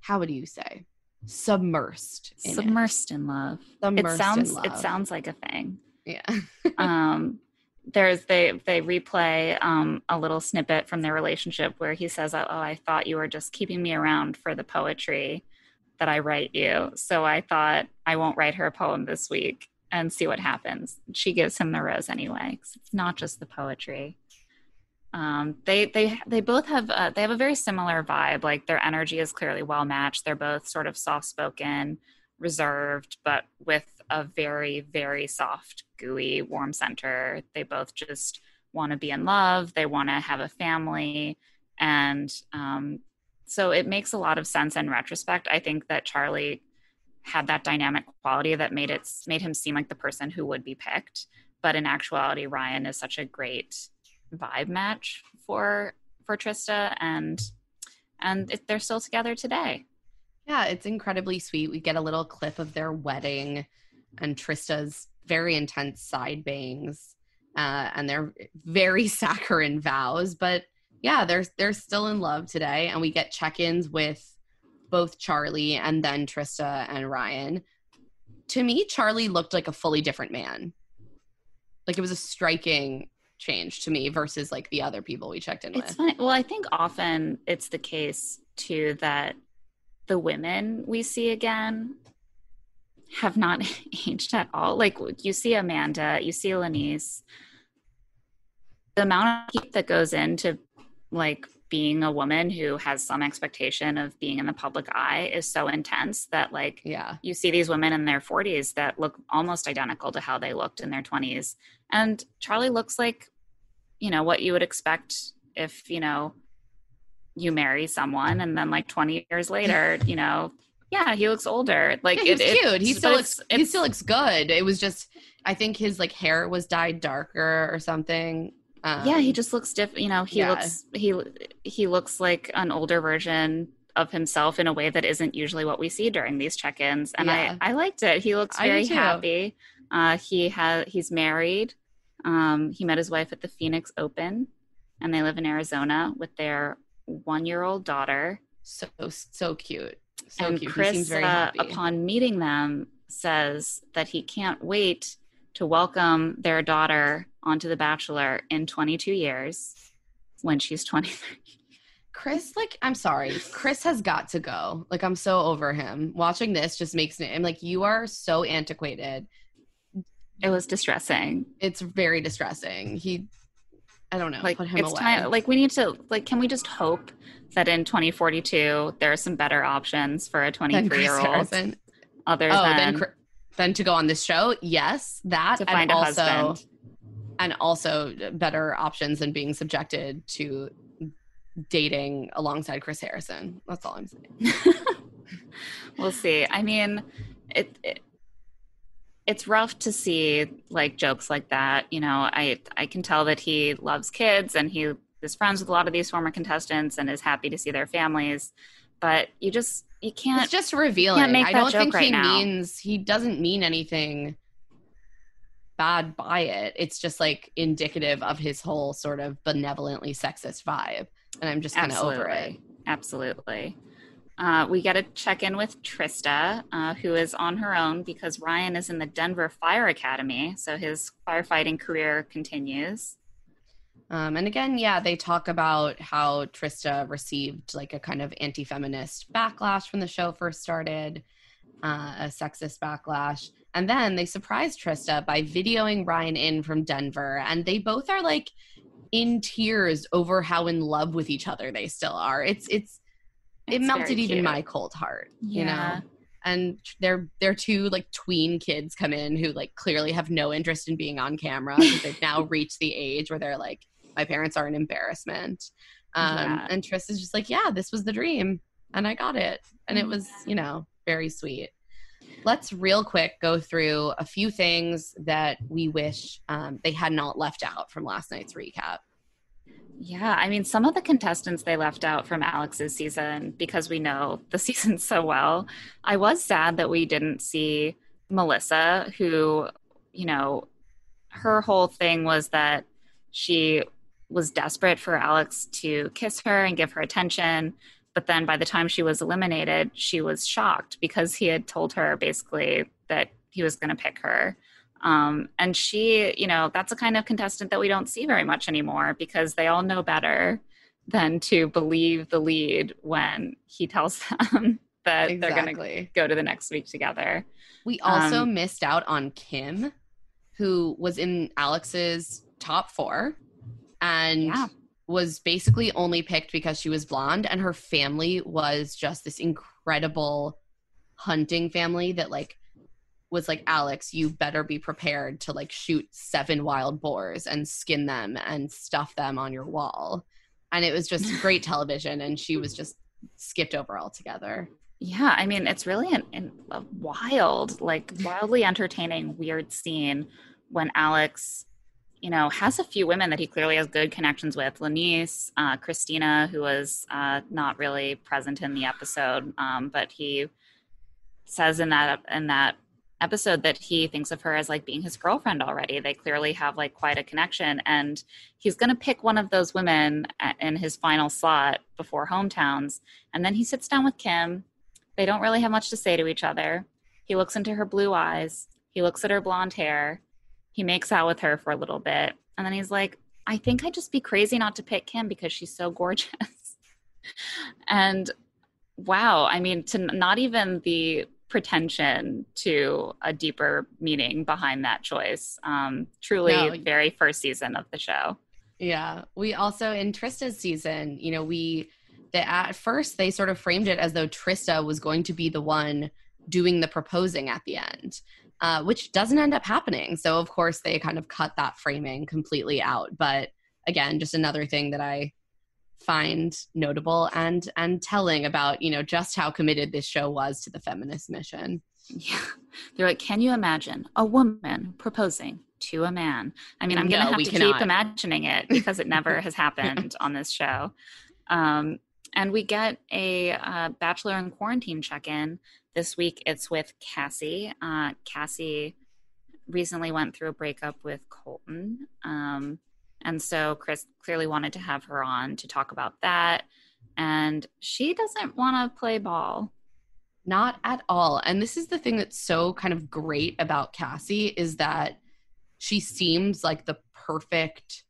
how would you say, submersed. In it. Submersed in love. Submersed it sounds in it sounds like a thing. Yeah. [LAUGHS] um there's they they replay um a little snippet from their relationship where he says oh i thought you were just keeping me around for the poetry that i write you so i thought i won't write her a poem this week and see what happens she gives him the rose anyway it's not just the poetry um they they they both have uh, they have a very similar vibe. Like their energy is clearly well matched. They're both sort of soft spoken reserved but with a very very soft gooey warm center. They both just want to be in love. They want to have a family. And um, so it makes a lot of sense in retrospect. I think that charlie had that dynamic quality that made it made him seem like the person who would be picked. But in actuality ryan is such a great vibe match for for trista and and it, they're still together today Yeah, it's incredibly sweet. We get a little clip of their wedding and Trista's very intense side bangs uh, and their very [LAUGHS] saccharine vows. But yeah, they're they're still in love today, and we get check-ins with both Charlie and then Trista and Ryan. To me, Charlie looked like a fully different man. Like it was a striking change to me versus like the other people we checked in It's with. funny. Well, I think often it's the case too that the women we see again have not [LAUGHS] aged at all. Like you see Amanda, you see LaNease. The amount of heat that goes into like being a woman who has some expectation of being in the public eye is so intense that like Yeah. you see these women in their 40s that look almost identical to how they looked in their 20s and charlie looks like you know what you would expect if you know you marry someone and then like 20 years later [LAUGHS] you know yeah he looks older like Yeah, he's it- cute. He still looks. He still looks good. It was just, I think his like hair was dyed darker or something. Um, yeah he just looks different you know he yeah. looks he he looks like an older version of himself in a way that isn't usually what we see during these check-ins and Yeah. i i liked it he looks very happy uh he has he's married um he met his wife at the phoenix open and they live in arizona with their one-year-old daughter so so cute. So and cute. chris he seems very uh, upon meeting them says that he can't wait to welcome their daughter onto The Bachelor in 22 years when she's 23. Chris, like, I'm sorry. Chris has got to go. Like, I'm so over him. Watching this just makes me, I'm like, you are so antiquated. It was distressing. It's very distressing. He, I don't know, Like put him it's away. time. Like we need to. Like, can we just hope that in 2042 there are some better options for a 23 year old other Oh, than then, Chri- to go on this show? Yes, that to and find a also, husband? and also better options than being subjected to dating alongside Chris Harrison. That's all I'm saying. [LAUGHS] we'll see. I mean, it, it it's rough to see like jokes like that. You know, I I can tell that he loves kids and he is friends with a lot of these former contestants and is happy to see their families. But you just you can't. It's just revealing. I don't think right he now. means he doesn't mean anything bad by it. It's just like indicative of his whole sort of benevolently sexist vibe. And I'm just kind of over it. Absolutely. Uh, we got to check in with Trista, uh, who is on her own because Ryan is in the Denver Fire Academy. So his firefighting career continues. Um, and again, yeah, they talk about how Trista received like a kind of anti-feminist backlash when the show first started, uh, a sexist backlash, and then they surprised Trista by videoing Ryan in from Denver, and they both are like in tears over how in love with each other they still are. It's it's it melted even my cold heart, you know? Yeah. and their their two like tween kids come in who like clearly have no interest in being on camera they've now [LAUGHS] reached the age where they're like my parents are an embarrassment. Um Yeah. and Tris is just like yeah this was the dream and I got it. And it was you know very sweet. Let's real quick go through a few things that we wish um, they had not left out from last night's recap Yeah, I mean, some of the contestants they left out from Alex's season because we know the [LAUGHS] season so well. I was sad that we didn't see Melissa, who, you know, her whole thing was that she was desperate for Alex to kiss her and give her attention. But then by the time she was eliminated, she was shocked because he had told her basically that he was going to pick her. Um, and she, you know, that's a kind of contestant that we don't see very much anymore because they all know better than to believe the lead when he tells [LAUGHS] them that they're going to go to the next week together. We also Um, missed out on Kim, who was in Alex's top four and Yeah. was basically only picked because she was blonde. And her family was just this incredible hunting family that, like, was like, Alex, you better be prepared to like shoot seven wild boars and skin them and stuff them on your wall. And it was just [LAUGHS] great television. And she was just skipped over altogether. Yeah, I mean, it's really an, an, a wild, like wildly entertaining, weird scene when Alex, you know, has a few women that he clearly has good connections with. LaNease, uh, Christina, who was uh, not really present in the episode, um, but he says in that in that episode that he thinks of her as like being his girlfriend already. They clearly have like quite a connection, and he's going to pick one of those women in his final slot before hometowns, and then he sits down with Kim. They don't really have much to say to each other. He looks into her blue eyes. He looks at her blonde hair. He makes out with her for a little bit. And then he's like, I think I'd just be crazy not to pick Kim because she's so gorgeous. [LAUGHS] and wow, I mean, to not even the pretension to a deeper meaning behind that choice. Um, truly, No. very first season of the show. Yeah. We also in Trista's season, you know, we that at first they sort of framed it as though Trista was going to be the one doing the proposing at the end, uh, which doesn't end up happening. So of course they kind of cut that framing completely out. But again, just another thing that I find notable and and telling about you know just how committed this show was to the feminist mission Yeah. They're like, can you imagine a woman proposing to a man? I mean, I'm going to No, have to cannot. keep imagining it because it never [LAUGHS] has happened on this show. Um, and we get a uh, Bachelor in Quarantine check in. This week it's with Cassie. Uh, Cassie recently went through a breakup with Colton. Um, and so Chris clearly wanted to have her on to talk about that. And she doesn't want to play ball. Not at all. And this is the thing that's so kind of great about Cassie is that she seems like the perfect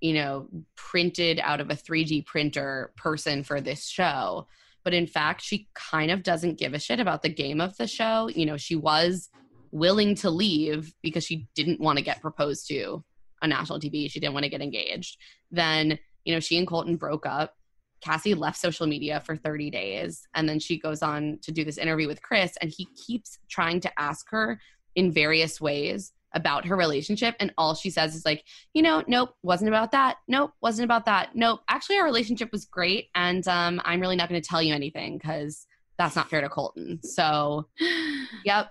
you know printed out of a 3d printer person for this show but in fact she kind of doesn't give a shit about the game of the show you know she was willing to leave because she didn't want to get proposed to on national tv she didn't want to get engaged. Then you know she and colton broke up. Cassie left social media for 30 days and then she goes on to do this interview with chris and he keeps trying to ask her in various ways about her relationship and all she says is like you know nope wasn't about that. Nope wasn't about that. Nope actually our relationship was great and um, i'm really not going to tell you anything because that's not fair to colton. So [GASPS] yep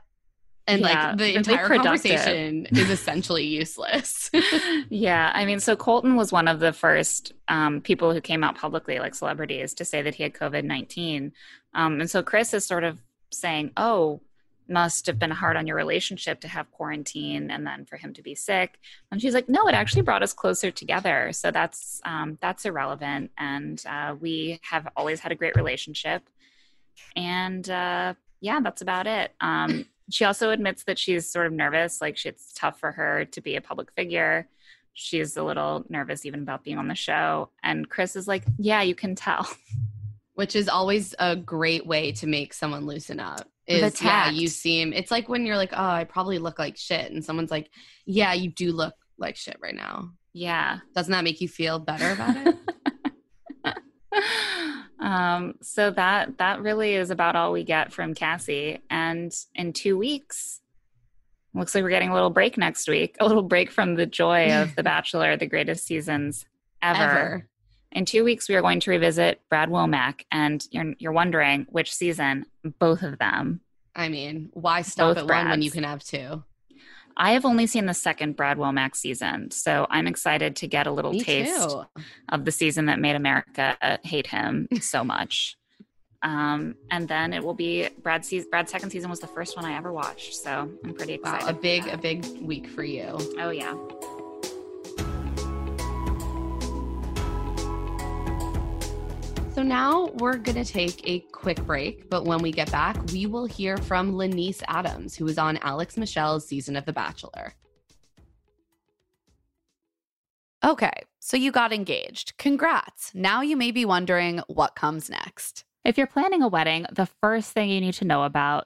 and Yeah, like the entire conversation [LAUGHS] is essentially useless [LAUGHS] yeah, I mean, so Colton was one of the first um, people who came out publicly, like celebrities, to say that he had COVID 19. Um, and so Chris is sort of saying, oh, must have been hard on your relationship to have quarantine and then for him to be sick. And she's like, no, it actually brought us closer together. So that's um, that's irrelevant. And uh, we have always had a great relationship. And uh, yeah, that's about it. Um, she also admits that she's sort of nervous, like she, it's tough for her to be a public figure. She's a little nervous even about being on the show. And Chris is like, yeah, you can tell. [LAUGHS] which is always a great way to make someone loosen up The is yeah you seem it's like when you're like oh i probably look like shit and someone's like yeah you do look like shit right now Yeah. doesn't that make you feel better about it [LAUGHS] um, so that that really is about all we get from Cassie. And in two weeks, looks like we're getting a little break next week. A little break from the joy of The [LAUGHS] Bachelor, the greatest seasons ever. ever In two weeks, we are going to revisit Brad Womack, and you're you're wondering which season? Both of them. i mean why stop Both at one when you can have two I have only seen the second Brad Womack season, so I'm excited to get a little Me taste too. of the season that made America hate him so [LAUGHS] much. Um, and then it will be Brad's season. Brad's second season was the first one I ever watched, so I'm pretty wow excited. a big a big week for you Oh yeah. So now we're going to take a quick break, but when we get back, we will hear from LaNease Adams, who was on Alex Michel's season of The Bachelor. Okay, so you got engaged. Congrats. Now you may be wondering what comes next. If you're planning a wedding, the first thing you need to know about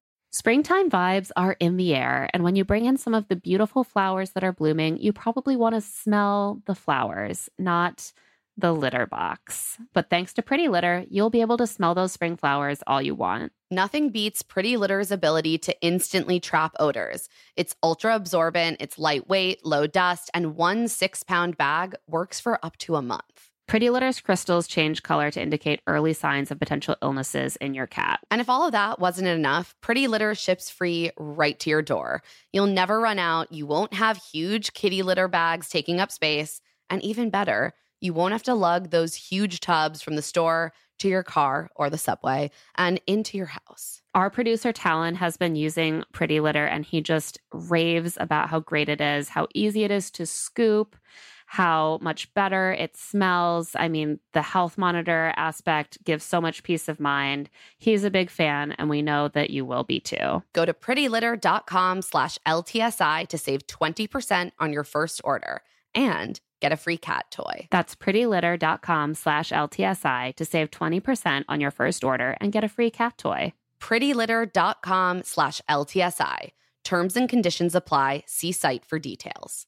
Springtime vibes are in the air, and when you bring in some of the beautiful flowers that are blooming, you probably want to smell the flowers, not the litter box. But thanks to Pretty Litter, you'll be able to smell those spring flowers all you want. Nothing beats Pretty Litter's ability to instantly trap odors. It's ultra absorbent, it's lightweight, low dust, and one six pound bag works for up to a month. Pretty Litter's crystals change color to indicate early signs of potential illnesses in your cat. And if all of that wasn't enough, Pretty Litter ships free right to your door. You'll never run out. You won't have huge kitty litter bags taking up space. And even better, you won't have to lug those huge tubs from the store to your car or the subway and into your house. Our producer Talon has been using Pretty Litter and he just raves about how great it is, how easy it is to scoop, how much better it smells. I mean, the health monitor aspect gives so much peace of mind. He's a big fan, and we know that you will be too. Go to prettylitter.com slash LTSI to save 20% on your first order and get a free cat toy. That's prettylitter.com slash LTSI to save 20% on your first order and get a free cat toy. prettylitter.com slash LTSI. Terms and conditions apply. See site for details.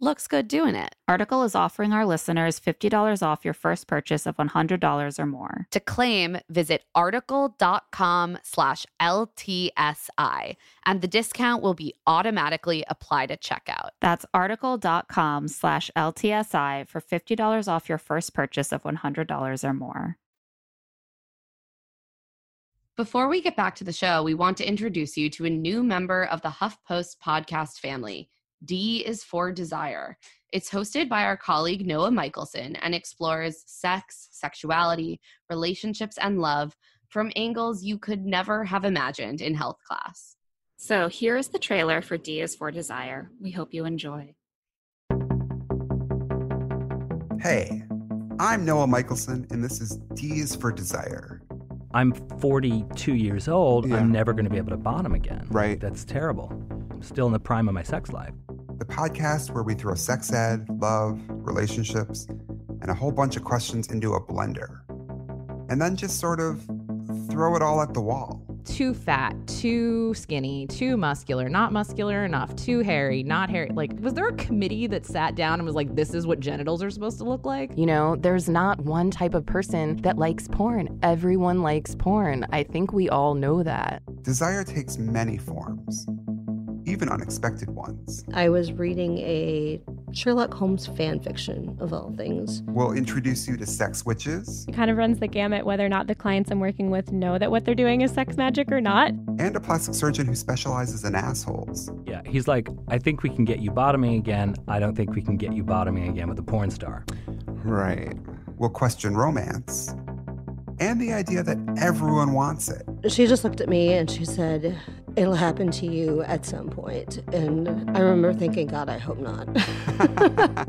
looks good doing it. Article is offering our listeners $50 off your first purchase of $100 or more. To claim, visit article.com slash LTSI, and the discount will be automatically applied at checkout. That's article.com slash LTSI for $50 off your first purchase of $100 or more. Before we get back to the show, we want to introduce you to a new member of the HuffPost podcast family. D is for Desire. It's hosted by our colleague Noah Michelson and explores sex, sexuality, relationships, and love from angles you could never have imagined in health class. So here's the trailer for D is for Desire. We hope you enjoy. Hey, I'm Noah Michelson, and this is D is for Desire. I'm 42 years old. Yeah. I'm never going to be able to bottom again. Right. That's terrible. I'm still in the prime of my sex life. The podcast where we throw sex ed, love, relationships, and a whole bunch of questions into a blender. And then just sort of throw it all at the wall. too fat, too skinny, too muscular, not muscular enough, too hairy, not hairy. Like, was there a committee that sat down and was like, this is what genitals are supposed to look like? You know, there's not one type of person that likes porn. Everyone likes porn. I think we all know that. Desire takes many forms, even unexpected ones. I was reading a Sherlock Holmes fan fiction, of all things. We'll introduce you to sex witches It kind of runs the gamut whether or not the clients I'm working with know that what they're doing is sex magic or not. and a plastic surgeon who specializes in assholes. Yeah. He's like, I think we can get you bottoming again. I don't think we can get you bottoming again with a porn star. Right. We'll question romance and the idea that everyone wants it. She just looked at me and she said, It'll happen to you at some point. And I remember thinking, God, I hope not.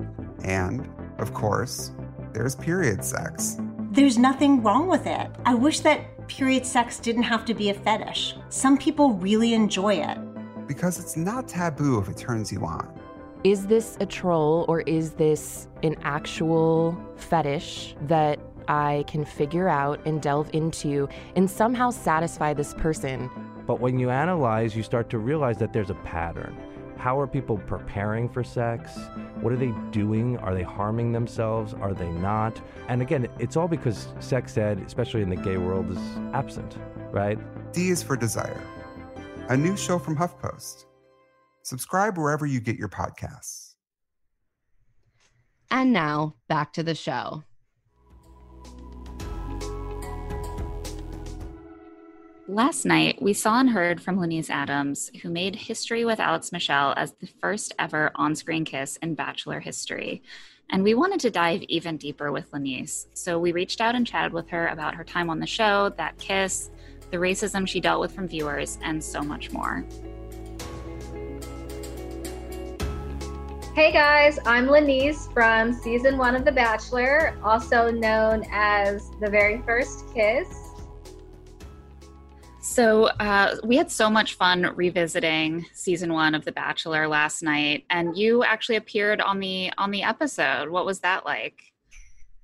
[LAUGHS] And, of course, there's period sex. There's nothing wrong with it. I wish that period sex didn't have to be a fetish. Some people really enjoy it. Because it's not taboo if it turns you on. Is this a troll or is this an actual fetish that I can figure out and delve into and somehow satisfy this person? But when you analyze, you start to realize that there's a pattern. How are people preparing for sex? What are they doing? Are they harming themselves? Are they not? And again, it's all because sex ed, especially in the gay world, is absent, right? D is for Desire, a new show from HuffPost. Subscribe wherever you get your podcasts. And now back to the show. Last night, we saw and heard from LaNease Adams, who made history with Alex Michel as the first ever on screen kiss in Bachelor history. And we wanted to dive even deeper with LaNease. So we reached out and chatted with her about her time on the show, that kiss, the racism she dealt with from viewers, and so much more. Hey guys, I'm LaNease from season one of The Bachelor, also known as The Very First Kiss. So uh, we had so much fun revisiting season one of The Bachelor last night, and you actually appeared on the on the episode. What was that like?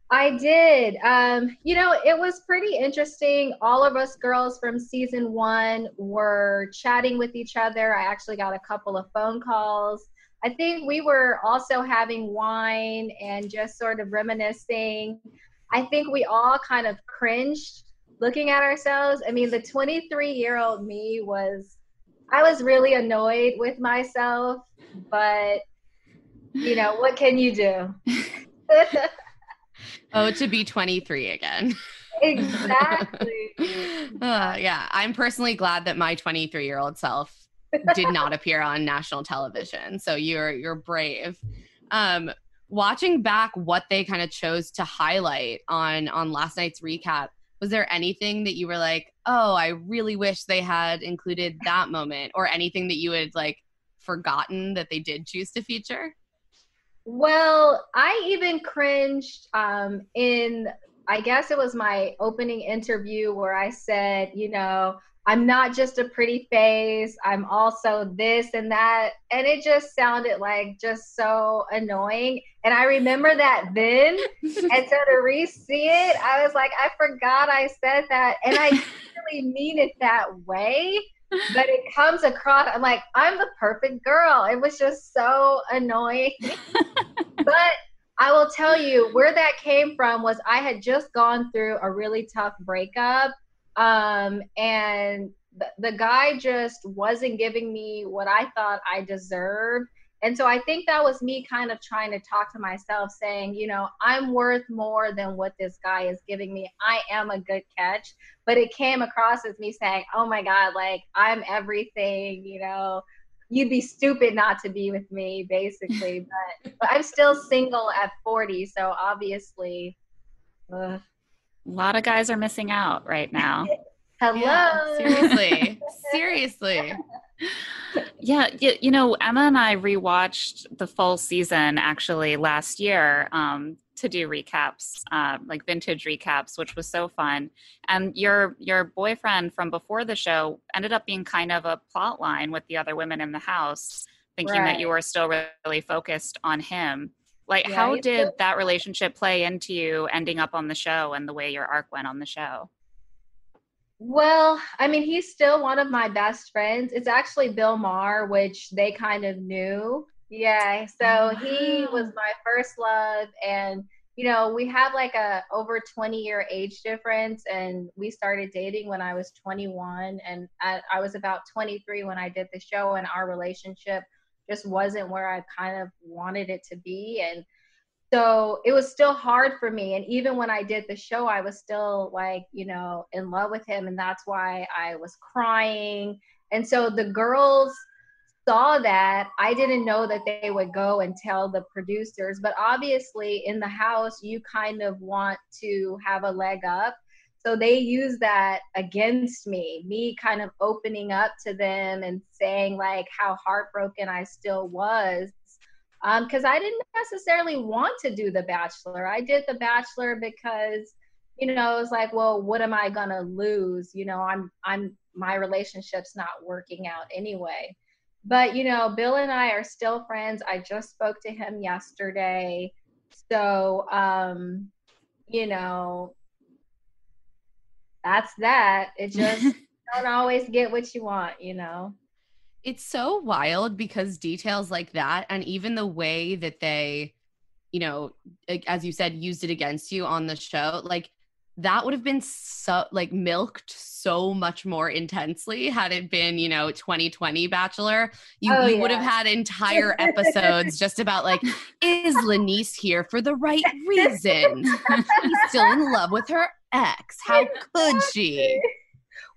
I did. Um, you know, it was pretty interesting. All of us girls from season one were chatting with each other. I actually got a couple of phone calls. I think we were also having wine and just sort of reminiscing. I think we all kind of cringed looking at ourselves. I mean, the 23 year old me was, I was really annoyed with myself, but you know, what can you do? [LAUGHS] Oh, to be 23 again. exactly. [LAUGHS] Uh, yeah, I'm personally glad that my 23 year old self did not [LAUGHS] appear on national television. So you're you're brave. Um, watching back what they kind of chose to highlight on on last night's recap, was there anything that you were like, oh, I really wish they had included that moment, or anything that you had like forgotten that they did choose to feature? Well, I even cringed um, in, I guess it was my opening interview where I said, you know, I'm not just a pretty face, I'm also this and that. And it just sounded like just so annoying. And I remember that then. [LAUGHS] and so to re see it, I was like, I forgot I said that. And I didn't [LAUGHS] really mean it that way. but it comes across. I'm like, I'm the perfect girl. It was just so annoying. [LAUGHS] but I will tell you where that came from was I had just gone through a really tough breakup. Um, and the, the guy just wasn't giving me what I thought I deserved. And so I think that was me kind of trying to talk to myself, saying, you know, I'm worth more than what this guy is giving me. I am a good catch. But it came across as me saying, oh my God, like I'm everything, you know, you'd be stupid not to be with me, basically. [LAUGHS] but, but I'm still single at 40. So obviously. A lot of guys are missing out right now. [LAUGHS] Hello. Yeah, seriously. seriously. [LAUGHS] Yeah, you, you know, Emma and I rewatched the full season actually last year um, to do recaps, uh, like vintage recaps, which was so fun. And your your boyfriend from before the show ended up being kind of a plot line with the other women in the house, thinking that you were still really focused on him. Like, how did that relationship play into you ending up on the show and the way your arc went on the show? Well, I mean, he's still one of my best friends. It's actually Bill Maher, which they kind of knew. Yeah, so he was oh. my first love, and you know, we have like a over 20 year age difference, and we started dating when I was 21, and I, I was about 23 when I did the show, and our relationship just wasn't where I kind of wanted it to be, and so it was still hard for me. And even when i did the show i was still like you know in love with him. And that's why i was crying. And so the girls saw that. I didn't know that they would go and tell the producers. But obviously in the house you kind of want to have a leg up so they use that against me me kind of opening up to them and saying like how heartbroken i still was because I didn't necessarily want to do The Bachelor. I did The Bachelor because, you know, it was like, well, what am I gonna lose? You know, I'm I'm my relationship's not working out anyway. But you know, Bill and I are still friends. I just spoke to him yesterday, so um, you know, that's that. It [LAUGHS] just don't always get what you want, you know. It's so wild because details like that, and even the way that they, you know, as you said, used it against you on the show, like that would have been so like milked so much more intensely had it been, you know, 2020 Bachelor. You, Oh, you would have had entire [LAUGHS] episodes just about like, is LaNease here for the right [LAUGHS] reasons? He's still in love with her ex. [LAUGHS] How could she?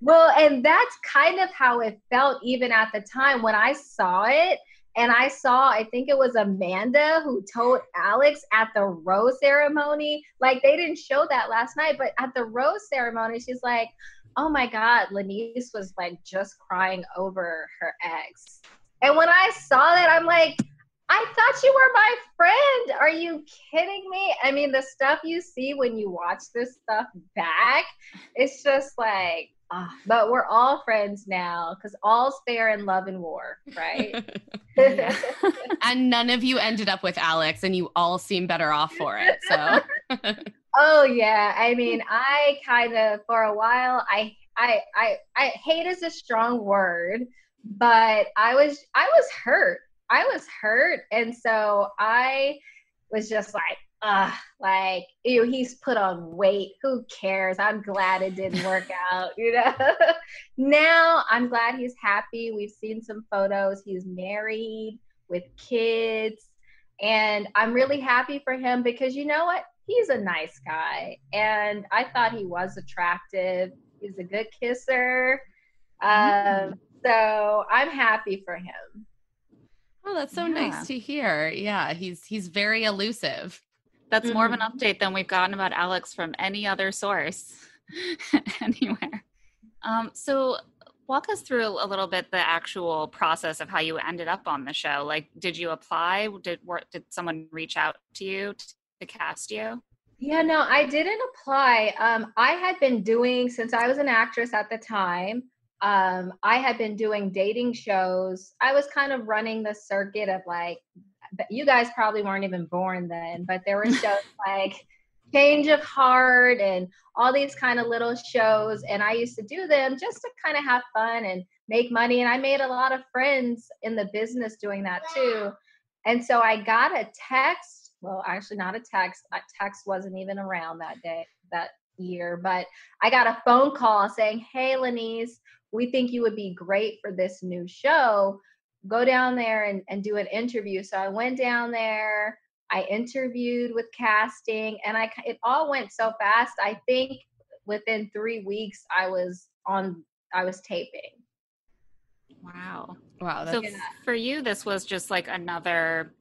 Well, and that's kind of how it felt even at the time when I saw it. And I saw, I think it was Amanda who told Alex at the rose ceremony. Like they didn't show that last night, but at the rose ceremony, she's like, oh my God, LaNease was like just crying over her ex. And when I saw that, I'm like, I thought you were my friend. Are you kidding me? I mean, the stuff you see when you watch this stuff back, it's just like, ah, but we're all friends now because all's fair in love and war, right? [LAUGHS] and none of you ended up with Alex, and you all seem better off for it. So [LAUGHS] oh yeah, I mean, I kind of for a while, I, I, I, I hate is a strong word, but I was, I was hurt. I was hurt, and so I was just like, uh, like, ew, he's put on weight. Who cares? I'm glad it didn't work [LAUGHS] out, you know? [LAUGHS] now I'm glad he's happy. We've seen some photos. He's married with kids. And I'm really happy for him because you know what? He's a nice guy. And I thought he was attractive. He's a good kisser. Um, so I'm happy for him. Oh, that's so Yeah. nice to hear. Yeah, he's he's very elusive. That's more of an Mm-hmm. update than we've gotten about Alex from any other source [LAUGHS] anywhere. Um, so, walk us through a little bit the actual process of how you ended up on the show. Like, did you apply? Did were, did someone reach out to you t- to cast you? Yeah, no, I didn't apply. Um, I had been doing since I was an actress at the time. Um, I had been doing dating shows. I was kind of running the circuit of like, you guys probably weren't even born then, but there were [LAUGHS] shows like Change of Heart and all these kind of little shows, and I used to do them just to kind of have fun and make money. And I made a lot of friends in the business doing that too. And so I got a text. Well, actually, not a text. A text wasn't even around that day, that year, but I got a phone call saying, Hey, LaNease, we think you would be great for this new show. Go down there and, and do an interview. So I went down there. I interviewed with casting, and I it all went so fast. I think within three weeks, I was on. I was taping. Wow. Wow. So That's, for you, this was just like another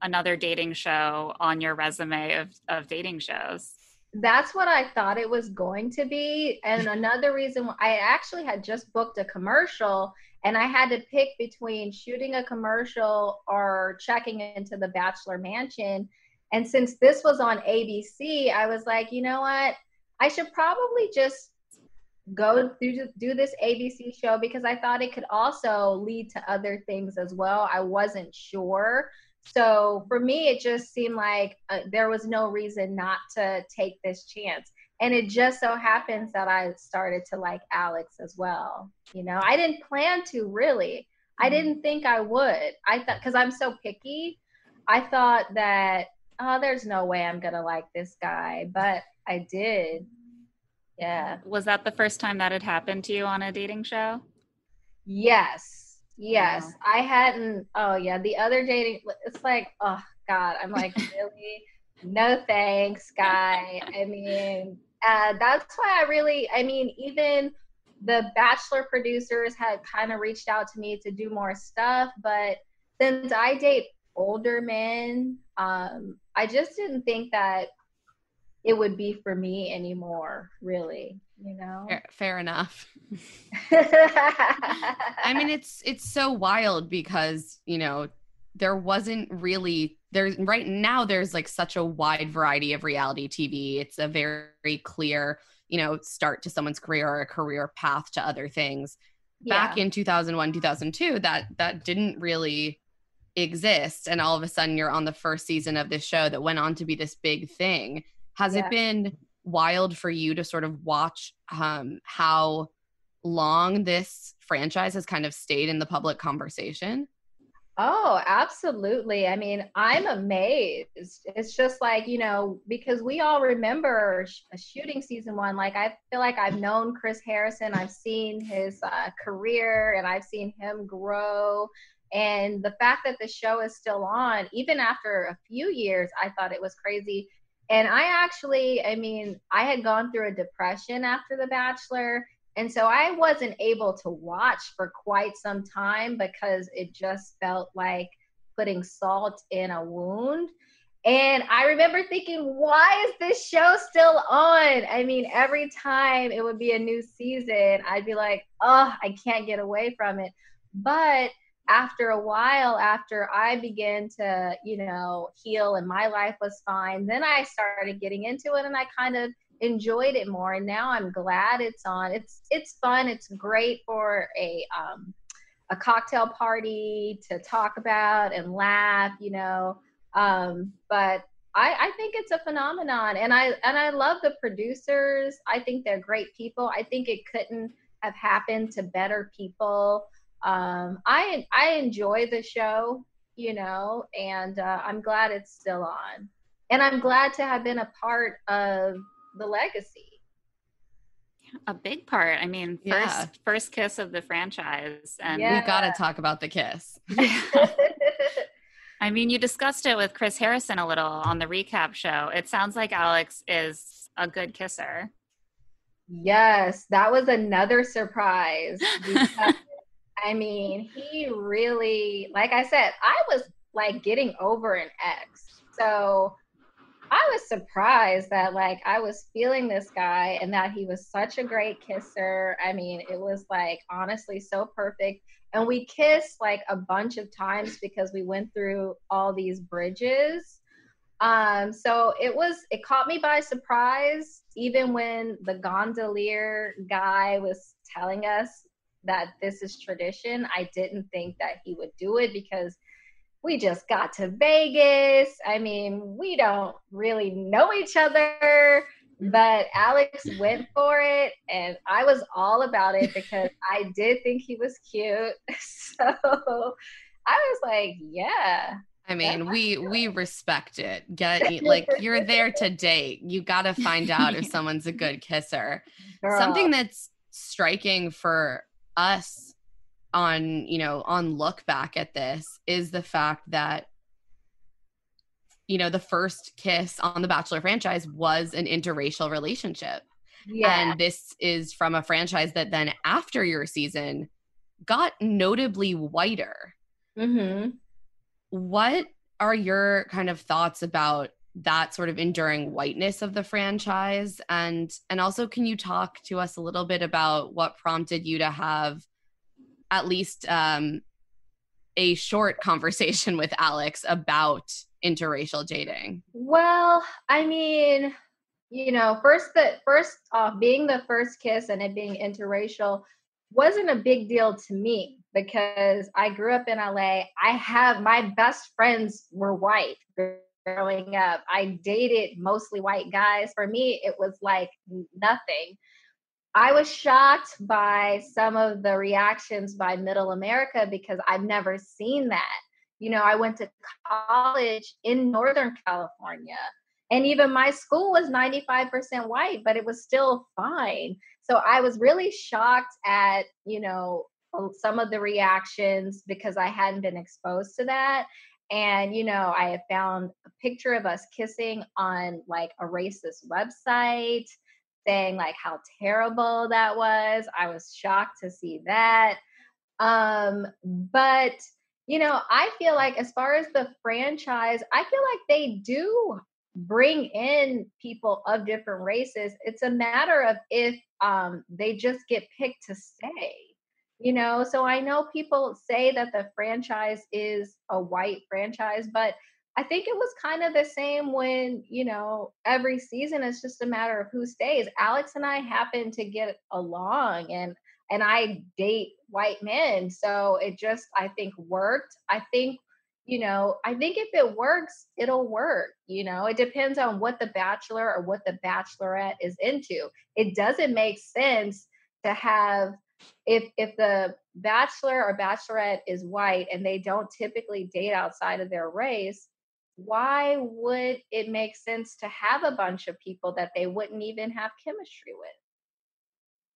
another dating show on your resume of of dating shows. That's what I thought it was going to be. And [LAUGHS] another reason why I actually had just booked a commercial and I had to pick between shooting a commercial or checking into the Bachelor Mansion. And since this was on ABC, I was like, you know what? I should probably just go through do this ABC show because I thought it could also lead to other things as well. I wasn't sure. So for me, it just seemed like uh, there was no reason not to take this chance. And it just so happens that I started to like Alex as well. You know, I didn't plan to really. I Mm-hmm. didn't think I would. I thought, because I'm so picky, I thought that, oh, there's no way I'm going to like this guy. But I did. Yeah. Was that the first time that had happened to you on a dating show? Yes. Yes. I hadn't. Oh, yeah. The other dating, it's like, oh, God. I'm like, [LAUGHS] really? No thanks, guy. I mean, uh, that's why I really, I mean, even the Bachelor producers had kind of reached out to me to do more stuff. But since I date older men, um, I just didn't think that it would be for me anymore, really, you know? fair, fair enough. I mean, it's it's so wild because you know there wasn't really there's right now there's like such a wide variety of reality TV. It's a very clear you know start to someone's career or a career path to other things. Back Yeah. in 2001, 2002, that that didn't really exist, and all of a sudden you're on the first season of this show that went on to be this big thing. Has Yeah. it been wild for you to sort of watch um, how long this franchise has kind of stayed in the public conversation? Oh, absolutely. I mean, I'm amazed. It's just like, you know, because we all remember sh- shooting season one. Like, I feel like I've known Chris Harrison, I've seen his uh, career, and I've seen him grow. And the fact that the show is still on, even after a few years, I thought it was crazy. And I actually, I mean, I had gone through a depression after The Bachelor. And so I wasn't able to watch for quite some time because it just felt like putting salt in a wound. And I remember thinking, why is this show still on? I mean, every time it would be a new season, I'd be like, oh, I can't get away from it. But after a while, after I began to, you know, heal and my life was fine, then I started getting into it and I kind of enjoyed it more and now i'm glad it's on. It's it's fun. It's great for a um a cocktail party to talk about and laugh you know? Um but i i think it's a phenomenon and i and i love the producers. I think they're great people. I think it couldn't have happened to better people. Um i i enjoy the show you know and uh, i'm glad it's still on. And i'm glad to have been a part of the legacy. A big part. I mean, first Yeah. first kiss of the franchise, and We got to talk about the kiss. [LAUGHS] I mean, you discussed it with Chris Harrison a little on the recap show. It sounds like Alex is a good kisser. Yes, that was another surprise. [LAUGHS] Because, I mean, he really, like I said, I was like getting over an ex. So I was surprised that like I was feeling this guy and that he was such a great kisser. I mean, it was like honestly so perfect. And we kissed like a bunch of times because we went through all these bridges. Um, so it was it caught me by surprise, even when the gondolier guy was telling us that this is tradition. I didn't think that he would do it because we just got to Vegas. I mean, we don't really know each other. but Alex went for it, and I was all about it because [LAUGHS] I did think he was cute. [LAUGHS] So I was like, yeah. I mean, we we respect it. Get like [LAUGHS] you're there to date. You got to find out if someone's a good kisser. Girl. Something that's striking for us on, you know, on look back at this is the fact that you know, the first kiss on the Bachelor franchise was an interracial relationship. Yeah. And this is from a franchise that then after your season got notably whiter. Mm-hmm. What are your kind of thoughts about that sort of enduring whiteness of the franchise and and also can you talk to us a little bit about what prompted you to have at least um a short [LAUGHS] conversation with Alex about interracial dating? Well, I mean, you know, first the first off, being the first kiss and it being interracial wasn't a big deal to me because I grew up in LA. I have my best friends were white growing up. I dated mostly white guys. For me, it was like nothing. I was shocked by some of the reactions by middle America because I've never seen that. You know, I went to college in Northern California, and even my school was 95% white, but it was still fine. So I was really shocked at, you know, some of the reactions because I hadn't been exposed to that. And, you know, I found a picture of us kissing on like a racist website saying like how terrible that was. I was shocked to see that. Um, but you know, I feel like as far as the franchise, I feel like they do bring in people of different races. It's a matter of if um, they just get picked to stay. You know, so I know people say that the franchise is a white franchise, but I think it was kind of the same when, you know, every season is just a matter of who stays. Alex and I happen to get along and and I date white men. So it just I think worked. I think you know, I think if it works, it'll work. You know, it depends on what the bachelor or what the bachelorette is into. It doesn't make sense to have if if the bachelor or bachelorette is white and they don't typically date outside of their race, why would it make sense to have a bunch of people that they wouldn't even have chemistry with?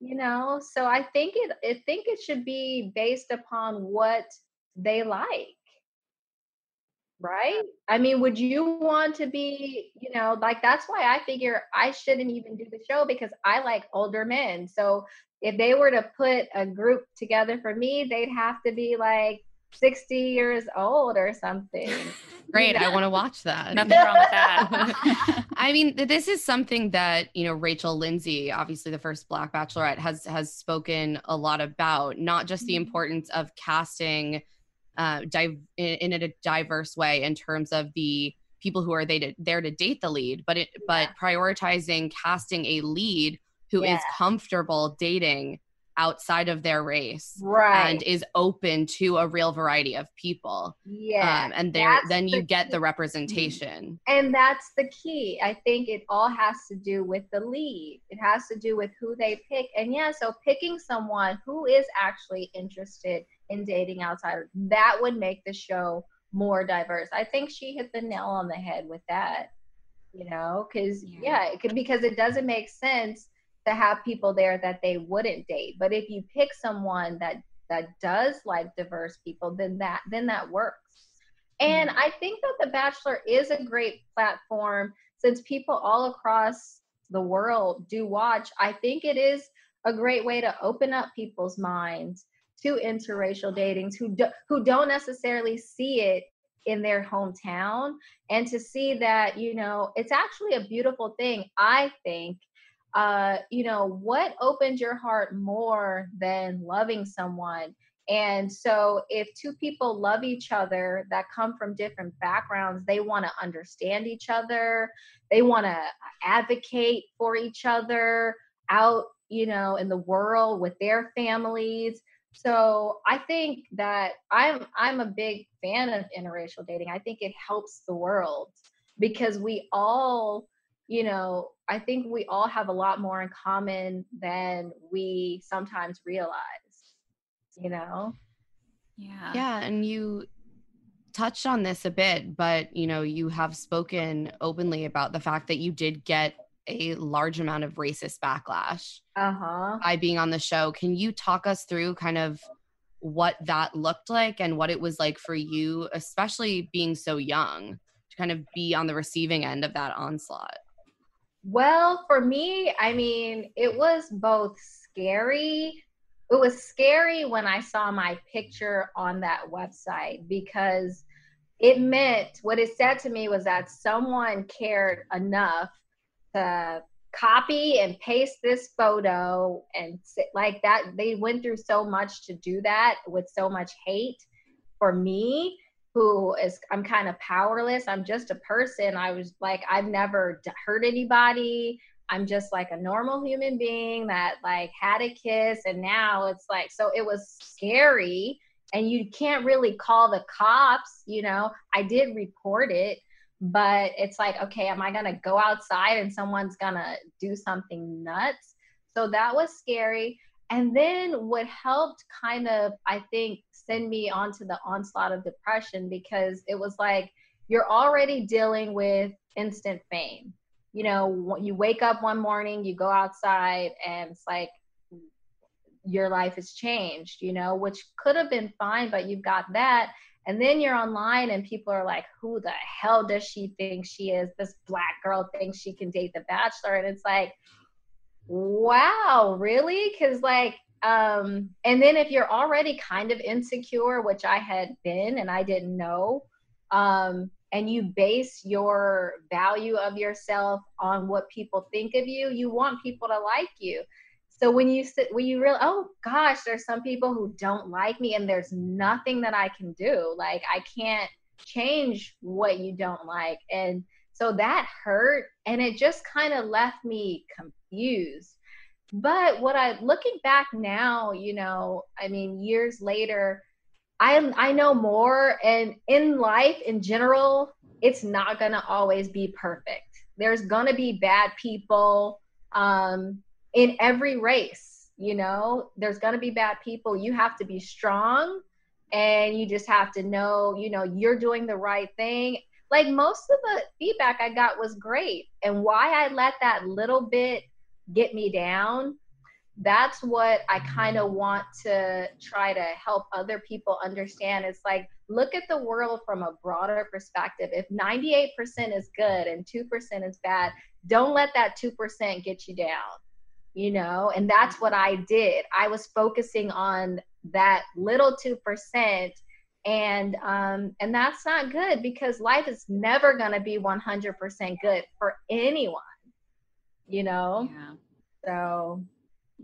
You know, so I think it I think it should be based upon what they like. Right? I mean, would you want to be, you know, like that's why I figure I shouldn't even do the show because I like older men. So if they were to put a group together for me, they'd have to be like 60 years old or something. [LAUGHS] Great. I want to watch that. Nothing wrong with that. [LAUGHS] I mean, this is something that, you know, Rachel Lindsay, obviously the first black bachelorette has has spoken a lot about, not just the importance of casting uh div- in, in a diverse way in terms of the people who are they to, there to date the lead, but it but prioritizing casting a lead who is Yeah. comfortable dating outside of their race Right. and is open to a real variety of people Yeah, um, and there then you the get the representation And that's the key. I think it all has to do with the lead. It has to do with who they pick. And yeah, so picking someone who is actually interested in dating outside, that would make the show more diverse. I think she hit the nail on the head with that. You know, because yeah, it could because it doesn't make sense to have people there that they wouldn't date. But if you pick someone that that does like diverse people, then that then that works. And mm-hmm. I think that The Bachelor is a great platform since people all across the world do watch. I think it is a great way to open up people's minds to interracial datings who do, who don't necessarily see it in their hometown and to see that you know it's actually a beautiful thing i think uh you know what opens your heart more than loving someone and so, if two people love each other that come from different backgrounds, they want to understand each other, they want to advocate for each other out, you know, in the world with their families. So, I think that I'm I'm a big fan of interracial dating. I think it helps the world because we all you know, I think we all have a lot more in common than we sometimes realize, you know? Yeah. Yeah. And you touched on this a bit, but you know, you have spoken openly about the fact that you did get a large amount of racist backlash uh-huh. by being on the show. Can you talk us through kind of what that looked like and what it was like for you, especially being so young, to kind of be on the receiving end of that onslaught? Well, for me, I mean, it was both scary. It was scary when I saw my picture on that website because it meant what it said to me was that someone cared enough to copy and paste this photo and like that they went through so much to do that with so much hate for me who is i'm kind of powerless. I'm just a person. I was like i've never hurt anybody. I'm just like a normal human being that like had a kiss and now it's like so it was scary and you can't really call the cops you know? I did report it but it's like okay am i going to go outside and someone's going to do something nuts? So that was scary and then what helped kind of i think send me onto the onslaught of depression because it was like you're already dealing with instant fame you know you wake up one morning you go outside and it's like your life has changed you know which could have been fine but you've got that and then you're online and people are like, who the hell does she think she is? This black girl thinks she can date the bachelor. And it's like, wow, really? Because, like, um, and then if you're already kind of insecure, which I had been and I didn't know, um, and you base your value of yourself on what people think of you, you want people to like you. So when you sit, when you realize, oh gosh, there's some people who don't like me, and there's nothing that I can do. Like I can't change what you don't like, and so that hurt, and it just kind of left me confused. But what I looking back now, you know, I mean, years later, I I know more, and in life in general, it's not gonna always be perfect. There's gonna be bad people. Um, in every race you know there's going to be bad people you have to be strong and you just have to know you know you're doing the right thing like most of the feedback i got was great and why i let that little bit get me down that's what i kind of mm-hmm. want to try to help other people understand. It's like look at the world from a broader perspective. If 98% is good and 2% is bad don't let that 2% get you down you know? And that's what mm-hmm. i did. I was focusing on that little 2% and um and that's not good because life is never going to be 100% good for anyone you know yeah. so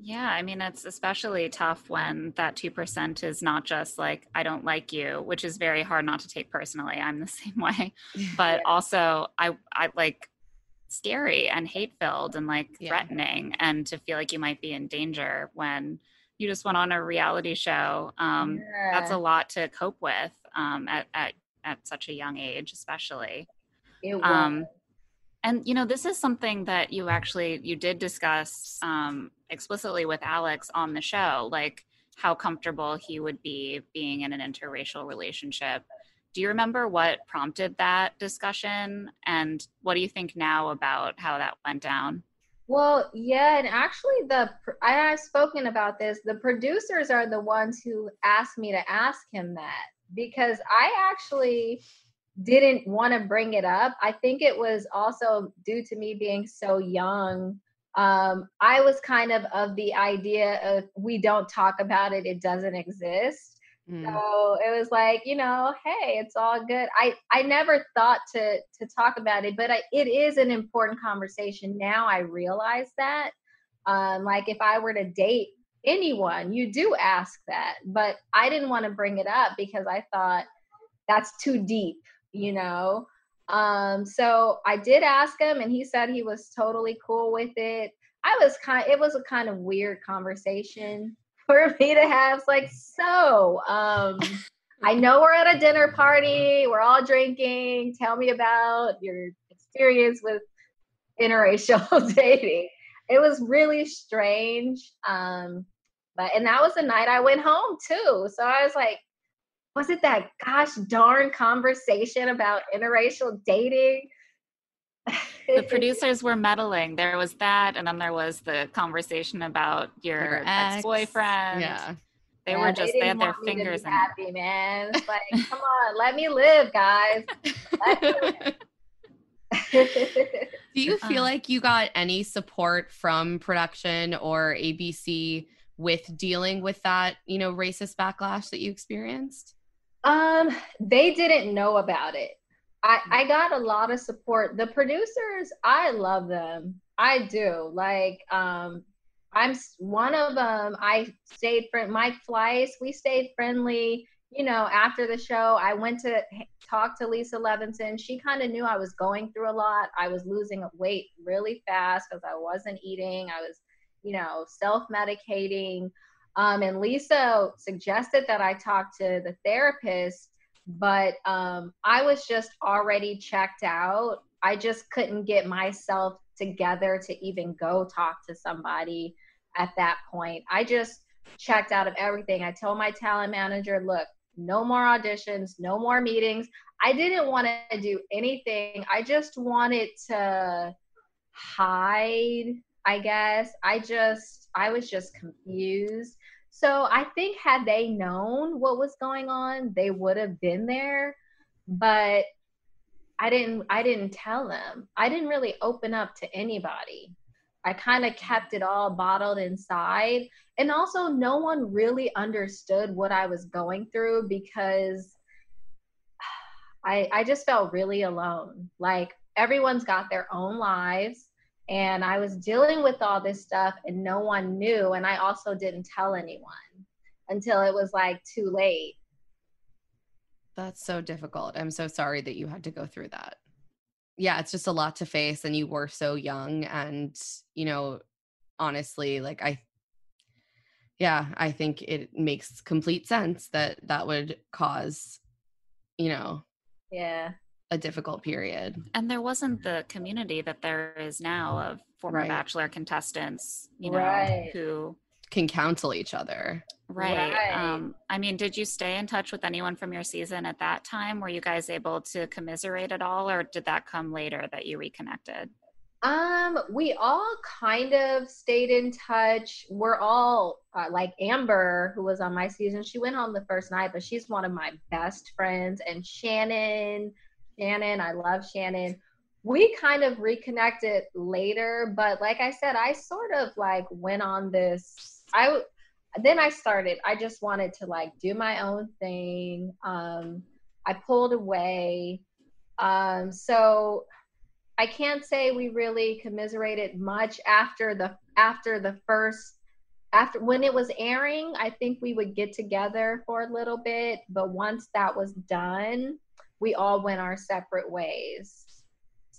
yeah, I mean, it's especially tough when that 2% is not just like, I don't like you, which is very hard not to take personally. I'm the [LAUGHS] same way. [LAUGHS] But also, I, I like, scary and hate filled and like yeah. threatening and to feel like you might be in danger when you just went on a reality show um, yeah. that's a lot to cope with um, at, at, at such a young age especially It um, and you know this is something that you actually you did discuss um, explicitly with alex on the show like how comfortable he would be being in an interracial relationship do you remember what prompted that discussion? And what do you think now about how that went down? Well, yeah, and actually, the I have spoken about this. The producers are the ones who asked me to ask him that because I actually didn't want to bring it up. I think it was also due to me being so young. Um, I was kind of of the idea of we don't talk about it; it doesn't exist. Mm. So it was like, you know, hey, it's all good. I I never thought to to talk about it, but I, it is an important conversation. Now I realize that. Um, like if I were to date anyone, you do ask that, but I didn't want to bring it up because I thought that's too deep, you know. Um, so I did ask him, and he said he was totally cool with it. I was kind. It was a kind of weird conversation for me to have. like, so, um, I know we're at a dinner party, we're all drinking. Tell me about your experience with interracial [LAUGHS] dating. It was really strange. Um, but and that was the night I went home too. So I was like, was it that gosh darn conversation about interracial dating? The [LAUGHS] producers were meddling. There was that, and then there was the conversation about your, Your ex ex. boyfriend. Yeah. They Yeah, were just they, didn't had their want me to be fingers in it. happy, man. It's like, [LAUGHS] come on, let me live, guys. Me live. [LAUGHS] Do you feel Uh. like you got any support from production or ABC with dealing with that, you know, racist backlash that you experienced? Um, they didn't know about it. I I got a lot of support. The producers, I love them. I do. Like, um, I'm one of them. I stayed friend. Mike Fleiss, we stayed friendly. You know, after the show, I went to talk to Lisa Levenson. She kind of knew I was going through a lot. I was losing weight really fast because I wasn't eating. I was, you know, self medicating. Um, and Lisa suggested that I talk to the therapist, but um, I was just already checked out. I just couldn't get myself together to even go talk to somebody at that point. I just checked out of everything. I told my talent manager, look, no more auditions, no more meetings. I didn't want to do anything. I just wanted to hide, I guess. I just, I was just confused. So I think had they known what was going on, they would have been there. But I didn't I didn't tell them. I didn't really open up to anybody. I kind of kept it all bottled inside. And also no one really understood what I was going through because [SIGHS] I I just felt really alone. Like everyone's got their own lives and I was dealing with all this stuff and no one knew and I also didn't tell anyone until it was like too late. That's so difficult. I'm so sorry that you had to go through that. Yeah, it's just a lot to face and you were so young and you know, honestly, like I yeah, I think it makes complete sense that that would cause you know, Yeah. A difficult period. And there wasn't the community that there is now of former Right. bachelor contestants, you know, Right. who Can counsel each other. right. Right. Um, I mean, did you stay in touch with anyone from your season at that time? Were you guys able to commiserate at all, or did that come later that you reconnected? Um, we all kind of stayed in touch. We're all uh, like Amber, who was on my season. She went home the first night, but she's one of my best friends. And Shannon, Shannon, I love Shannon. We kind of reconnected later, but like I said, I sort of like went on this. I then I started. I just wanted to like do my own thing. Um, I pulled away. Um, so I can't say we really commiserated much after the after the first after when it was airing. I think we would get together for a little bit, but once that was done, we all went our separate ways.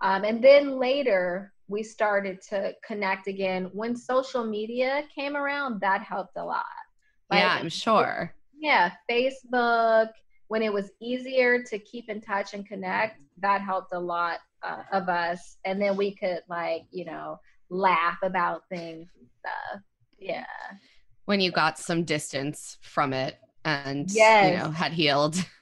Um, and then later we started to connect again. When social media came around, that helped a lot. yeah, I'm sure. yeah, Facebook, when it was easier to keep in touch and connect, that helped a lot uh, of us. And then we could, like, you know, laugh about things and stuff. Yeah. When you got some distance from it and you know had healed. [LAUGHS]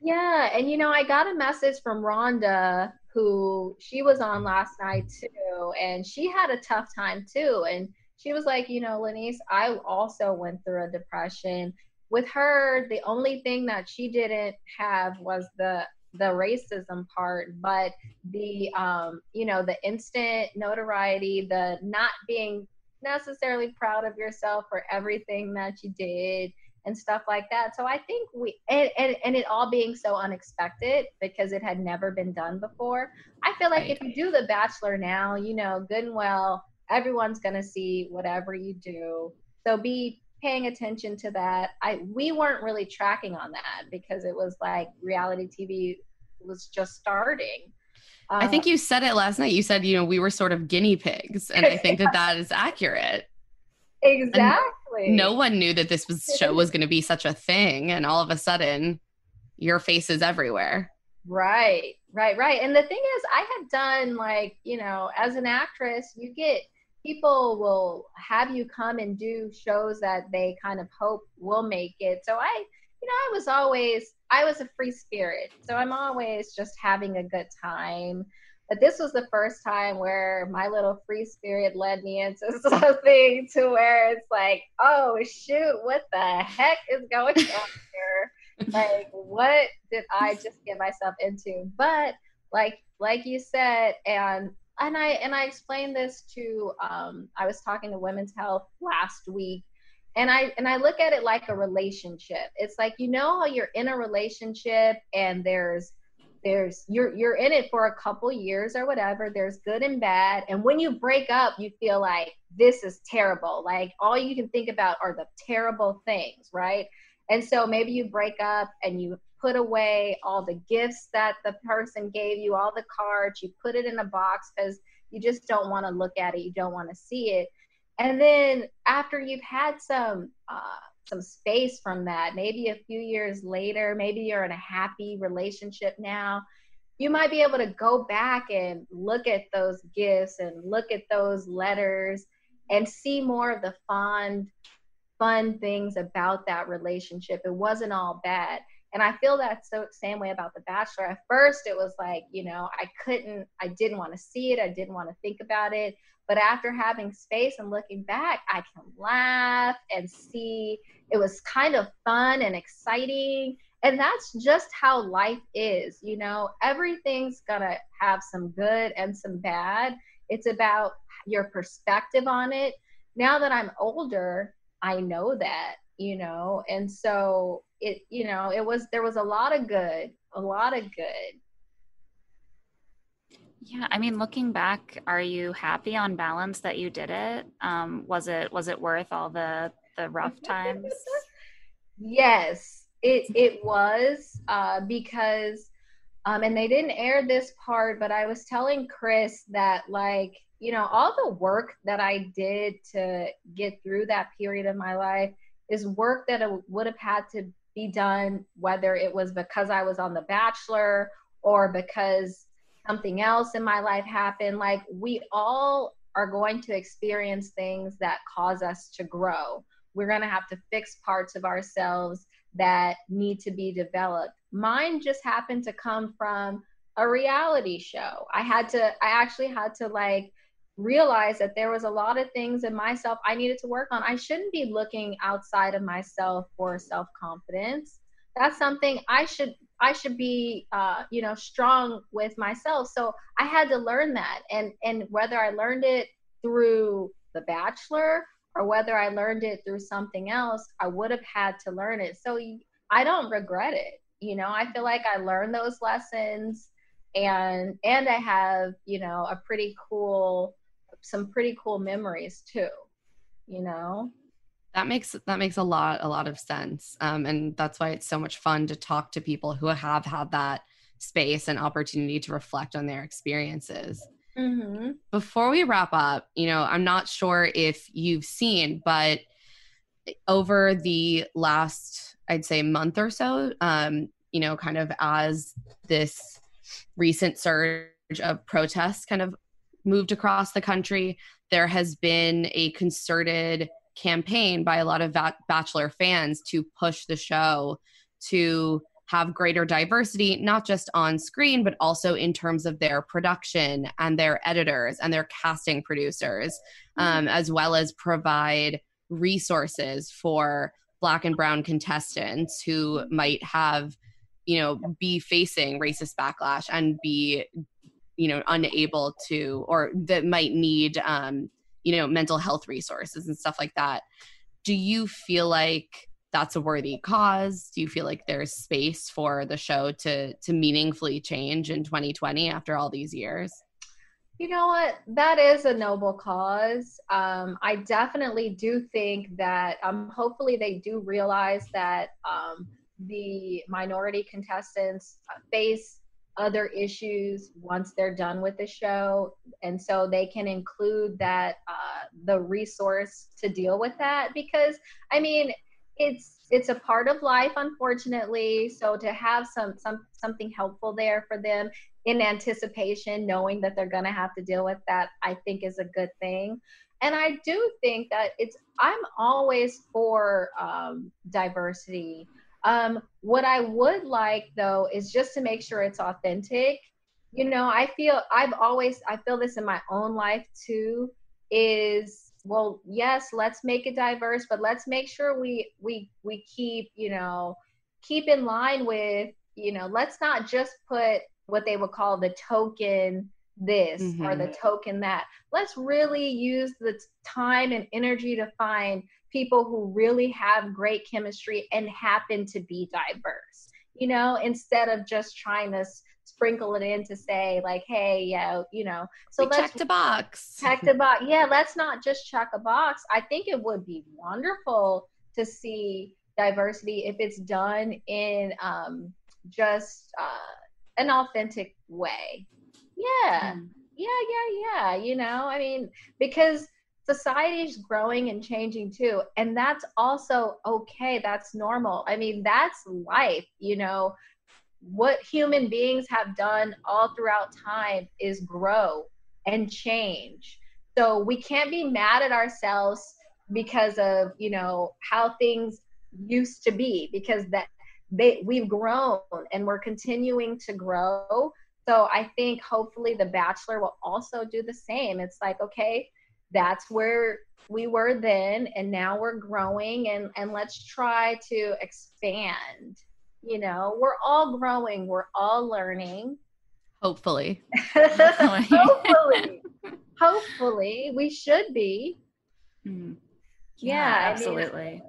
Yeah. And, you know, I got a message from Rhonda, who she was on last night too. And she had a tough time too. And she was like, you know, LaNease, I also went through a depression. With her, the only thing that she didn't have was the the racism part, but the um, you know, the instant notoriety, the not being necessarily proud of yourself for everything that you did and stuff like that. So I think we and, and, and it all being so unexpected because it had never been done before. I feel like Right. if you do the bachelor now, you know, good and well, everyone's gonna see whatever you do. So be paying attention to that. I we weren't really tracking on that because it was like reality TV was just starting. I think Uh, you said it last night. You said, you know, we were sort of guinea pigs. And I think that that is accurate. [LAUGHS] exactly. No one knew that this was show was going to be such a thing. And all of a sudden, your face is everywhere. Right. Right, right. And the thing is, I had done like, you know, as an actress, you get people will have you come and do shows that they kind of hope will make it. So I, you know, I was always, I was a free spirit. So I'm always just having a good time. But this was the first time where my little free spirit led me into [LAUGHS] something to where it's like, oh shoot, what the heck is going on here? [LAUGHS] like what did I just get myself into? But like like you said, and and I and I explained this to um, I was talking to Women's Health last week, and I and I look at it like a relationship. It's like you know how you're in a relationship and there's there's you're you're in it for a couple years or whatever there's good and bad and when you break up you feel like this is terrible like all you can think about are the terrible things right and so maybe you break up and you put away all the gifts that the person gave you, all the cards, you put it in a box because you just don't want to look at it, you don't want to see it. And then after you've had some uh, some space from that, maybe a few years later, maybe you're in a happy relationship now, you might be able to go back and look at those gifts and look at those letters and see more of the fond fun things about that relationship. It wasn't all bad. And I feel that so same way about The Bachelor. At first, it was like, you know, I couldn't, I didn't want to see it. I didn't want to think about it. But after having space and looking back, I can laugh and see it was kind of fun and exciting. And that's just how life is. You know, everything's going to have some good and some bad. It's about your perspective on it. Now that I'm older, I know that, you know, and so it, you know, it was, there was a lot of good, a lot of good. Yeah, I mean, looking back, are you happy on balance that you did it? Um, was it was it worth all the the rough times? [LAUGHS] yes, it it was uh, because, um, and they didn't air this part, but I was telling Chris that like you know, all the work that I did to get through that period of my life is work that would have had to be done, whether it was because I was on The Bachelor or because something else in my life happened. Like, we all are going to experience things that cause us to grow. We're going to have to fix parts of ourselves that need to be developed. Mine just happened to come from a reality show. I had to, I actually had to like, realize that there was a lot of things in myself I needed to work on. I shouldn't be looking outside of myself for self confidence. That's something I should I should be uh, you know strong with myself. So I had to learn that, and and whether I learned it through The Bachelor or whether I learned it through something else, I would have had to learn it. So I don't regret it. You know, I feel like I learned those lessons and and I have, you know, a pretty cool some pretty cool memories too you know that makes that makes a lot a lot of sense um, and that's why it's so much fun to talk to people who have had that space and opportunity to reflect on their experiences mm-hmm. before we wrap up you know i'm not sure if you've seen but over the last i'd say month or so um, you know kind of as this recent surge of protests kind of moved across the country, there has been a concerted campaign by a lot of Bachelor fans to push the show to have greater diversity, not just on screen, but also in terms of their production and their editors and their casting producers, mm-hmm. um, as well as provide resources for Black and Brown contestants who might have, you know, be facing racist backlash and be you know unable to or that might need um you know mental health resources and stuff like that do you feel like that's a worthy cause? Do you feel like there's space for the show to to meaningfully change in 2020 after all these years? You know what? That is a noble cause. Um, i definitely do think that um, hopefully they do realize that um, the minority contestants face other issues once they're done with the show. And so they can include that uh, the resource to deal with that because i mean it's it's a part of life unfortunately. So to have some some something helpful there for them in anticipation knowing that they're going to have to deal with that i think is a good thing. And i do think that it's i'm always for um, diversity um, what i would like though is just to make sure it's authentic you know i feel i've always i feel this in my own life too is well yes let's make it diverse but let's make sure we we we keep you know keep in line with you know let's not just put what they would call the token this mm-hmm. or the token that let's really use the time and energy to find people who really have great chemistry and happen to be diverse you know instead of just trying to sprinkle it in to say like, hey, yeah, you know. So we let's check the box. Check the box. Yeah, let's not just check a box. I think it would be wonderful to see diversity if it's done in um, just uh, an authentic way. Yeah. Mm. Yeah, yeah, yeah. You know, I mean, because society is growing and changing too. And that's also okay. That's normal. I mean, that's life, you know what human beings have done all throughout time is grow and change. So we can't be mad at ourselves because of, you know, how things used to be because that they we've grown and we're continuing to grow. So I think hopefully the bachelor will also do the same. It's like, okay, that's where we were then and now we're growing and and let's try to expand. You know we're all growing we're all learning. Hopefully. [LAUGHS] Hopefully. Hopefully. We should be. Mm. yeah, yeah, absolutely I mean,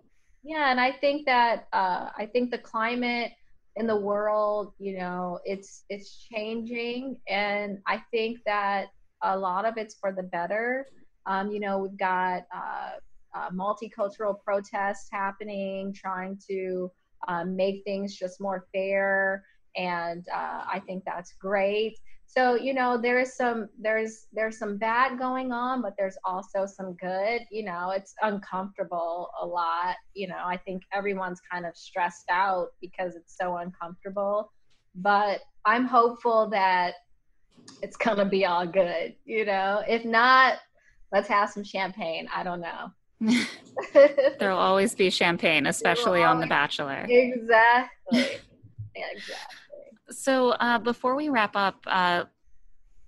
yeah and i think that uh, i think the climate in the world you know it's it's changing and i think that a lot of it's for the better um, you know we've got uh, uh, multicultural protests happening trying to um, make things just more fair. And uh, i think that's great. So you know there is some there's there's some bad going on but there's also some good. You know it's uncomfortable a lot. You know i think everyone's kind of stressed out because it's so uncomfortable. But i'm hopeful that it's gonna be all good you know? If not let's have some champagne i don't know [LAUGHS] There'll always be champagne, especially on The Bachelor. Exactly. [LAUGHS] exactly. So uh, before we wrap up, uh,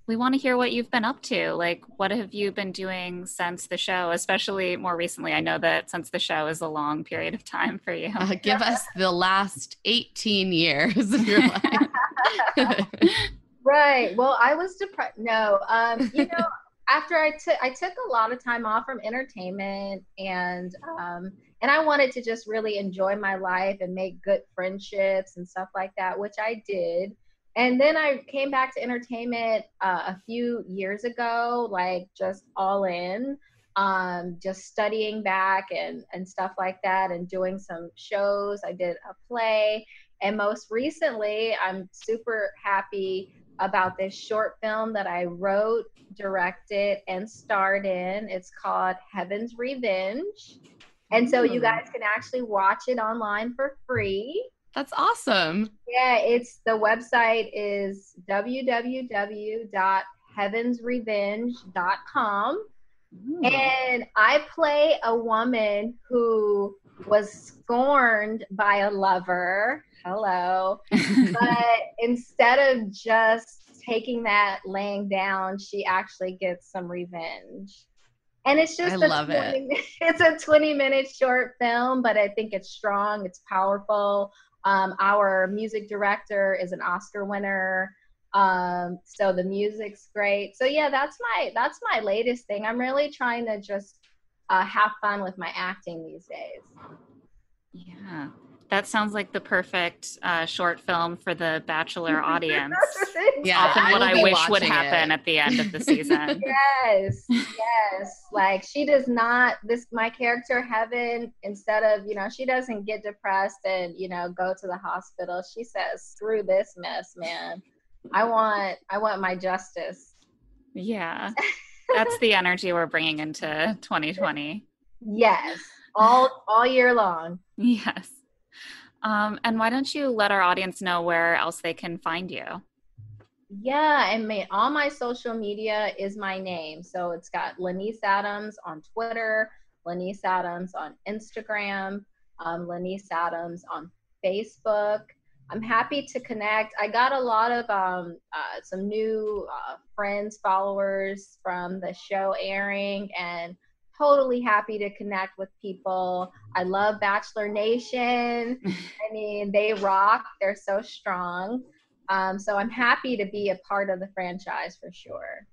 we want to hear what you've been up to. Like, what have you been doing since the show? Especially more recently, I know that since the show is a long period of time for you. Uh, give us the last 18 years of your life. [LAUGHS] right. Well, I was depressed. No, um, you know after I took I took a lot of time off from entertainment and um and I wanted to just really enjoy my life and make good friendships and stuff like that, which I did. And then I came back to entertainment uh, a few years ago, like just all in, um, just studying back and and stuff like that, and doing some shows. I did a play, and most recently, I'm super happy about this short film that I wrote, directed, and starred in. It's called Heaven's Revenge. And so you guys can actually watch it online for free. That's awesome. Yeah, it's the website is www.heavensrevenge.com. Mm. And I play a woman who was scorned by a lover hello. [LAUGHS] but instead of just taking that laying down, she actually gets some revenge. And it's just I love 20, it. [LAUGHS] It's a 20 minute short film, but I think it's strong, it's powerful. Um, our music director is an Oscar winner. Um, so the music's great. So yeah, that's my that's my latest thing. I'm really trying to just uh, have fun with my acting these days. Yeah. That sounds like the perfect uh, short film for the Bachelor [LAUGHS] audience. yeah, often what I, wish would happen it. at the end of the season. [LAUGHS] yes, yes. Like she does not. This my character Heaven. Instead of you know, she doesn't get depressed and you know go to the hospital. She says, "Screw this mess, man. I want, I want my justice." Yeah, [LAUGHS] that's the energy we're bringing into 2020. Yes, all all year long. Yes. Um, and why don't you let our audience know where else they can find you? Yeah, and all my social media is my name. So it's got LaNease Adams on Twitter, LaNease Adams on Instagram, um, LaNease Adams on Facebook. I'm happy to connect. I got a lot of um, uh, some new uh, friends, followers from the show airing, and totally happy to connect with people. I love Bachelor Nation. [LAUGHS] I mean, they rock. They're so strong. Um, so I'm happy to be a part of the franchise for sure.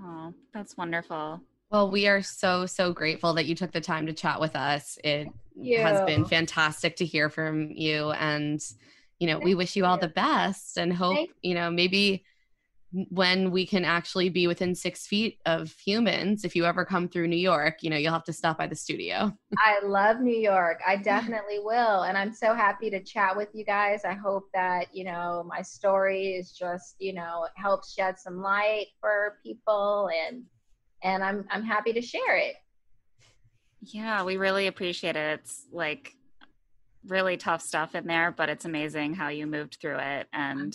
Oh, that's wonderful. Well, we are so, so grateful that you took the time to chat with us. It has been fantastic to hear from you. And, you know, we wish you all the best and hope, you know, maybe when we can actually be within six feet of humans if you ever come through new york you know you'll have to stop by the studio. [LAUGHS] I love new york. I [LAUGHS] definitely will and i'm so happy to chat with you guys. I hope that you know my story is just you know helps shed some light for people and and i'm i'm happy to share it. Yeah we really appreciate it. It's like really tough stuff in there but it's amazing how you moved through it and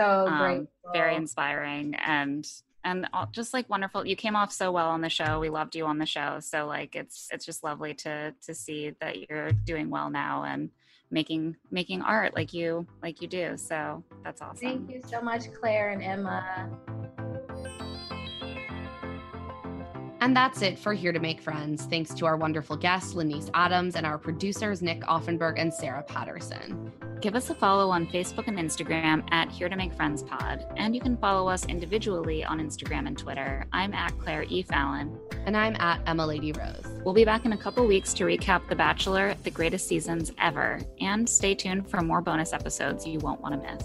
so um, very inspiring and and just like wonderful. You came off so well on the show. We loved you on the show. So like it's it's just lovely to to see that you're doing well now and making making art like you like you do. So that's awesome. thank you so much claire and emma And that's it for Here to Make Friends. Thanks to our wonderful guests, LaNease Adams, and our producers, Nick Offenberg and Sarah Patterson. Give us a follow on Facebook and Instagram at Here to Make Friends Pod, and you can follow us individually on Instagram and Twitter. I'm at Claire E. Fallon. And I'm at Emma Lady Rose. We'll be back in a couple weeks to recap The Bachelor, the greatest seasons ever. And stay tuned for more bonus episodes you won't want to miss.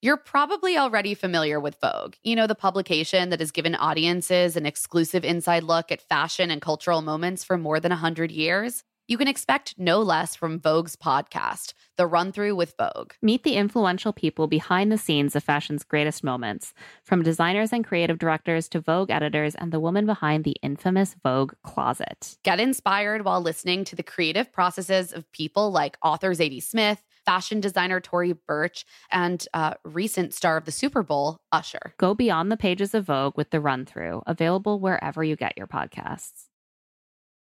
You're probably already familiar with Vogue, you know, the publication that has given audiences an exclusive inside look at fashion and cultural moments for more than 100 years. You can expect no less from Vogue's podcast, The Run Through with Vogue. Meet the influential people behind the scenes of fashion's greatest moments, from designers and creative directors to Vogue editors and the woman behind the infamous Vogue closet. Get inspired while listening to the creative processes of people like author Zadie Smith fashion designer Tory Burch, and uh, recent star of the Super Bowl, Usher. Go beyond the pages of Vogue with the run through, available wherever you get your podcasts.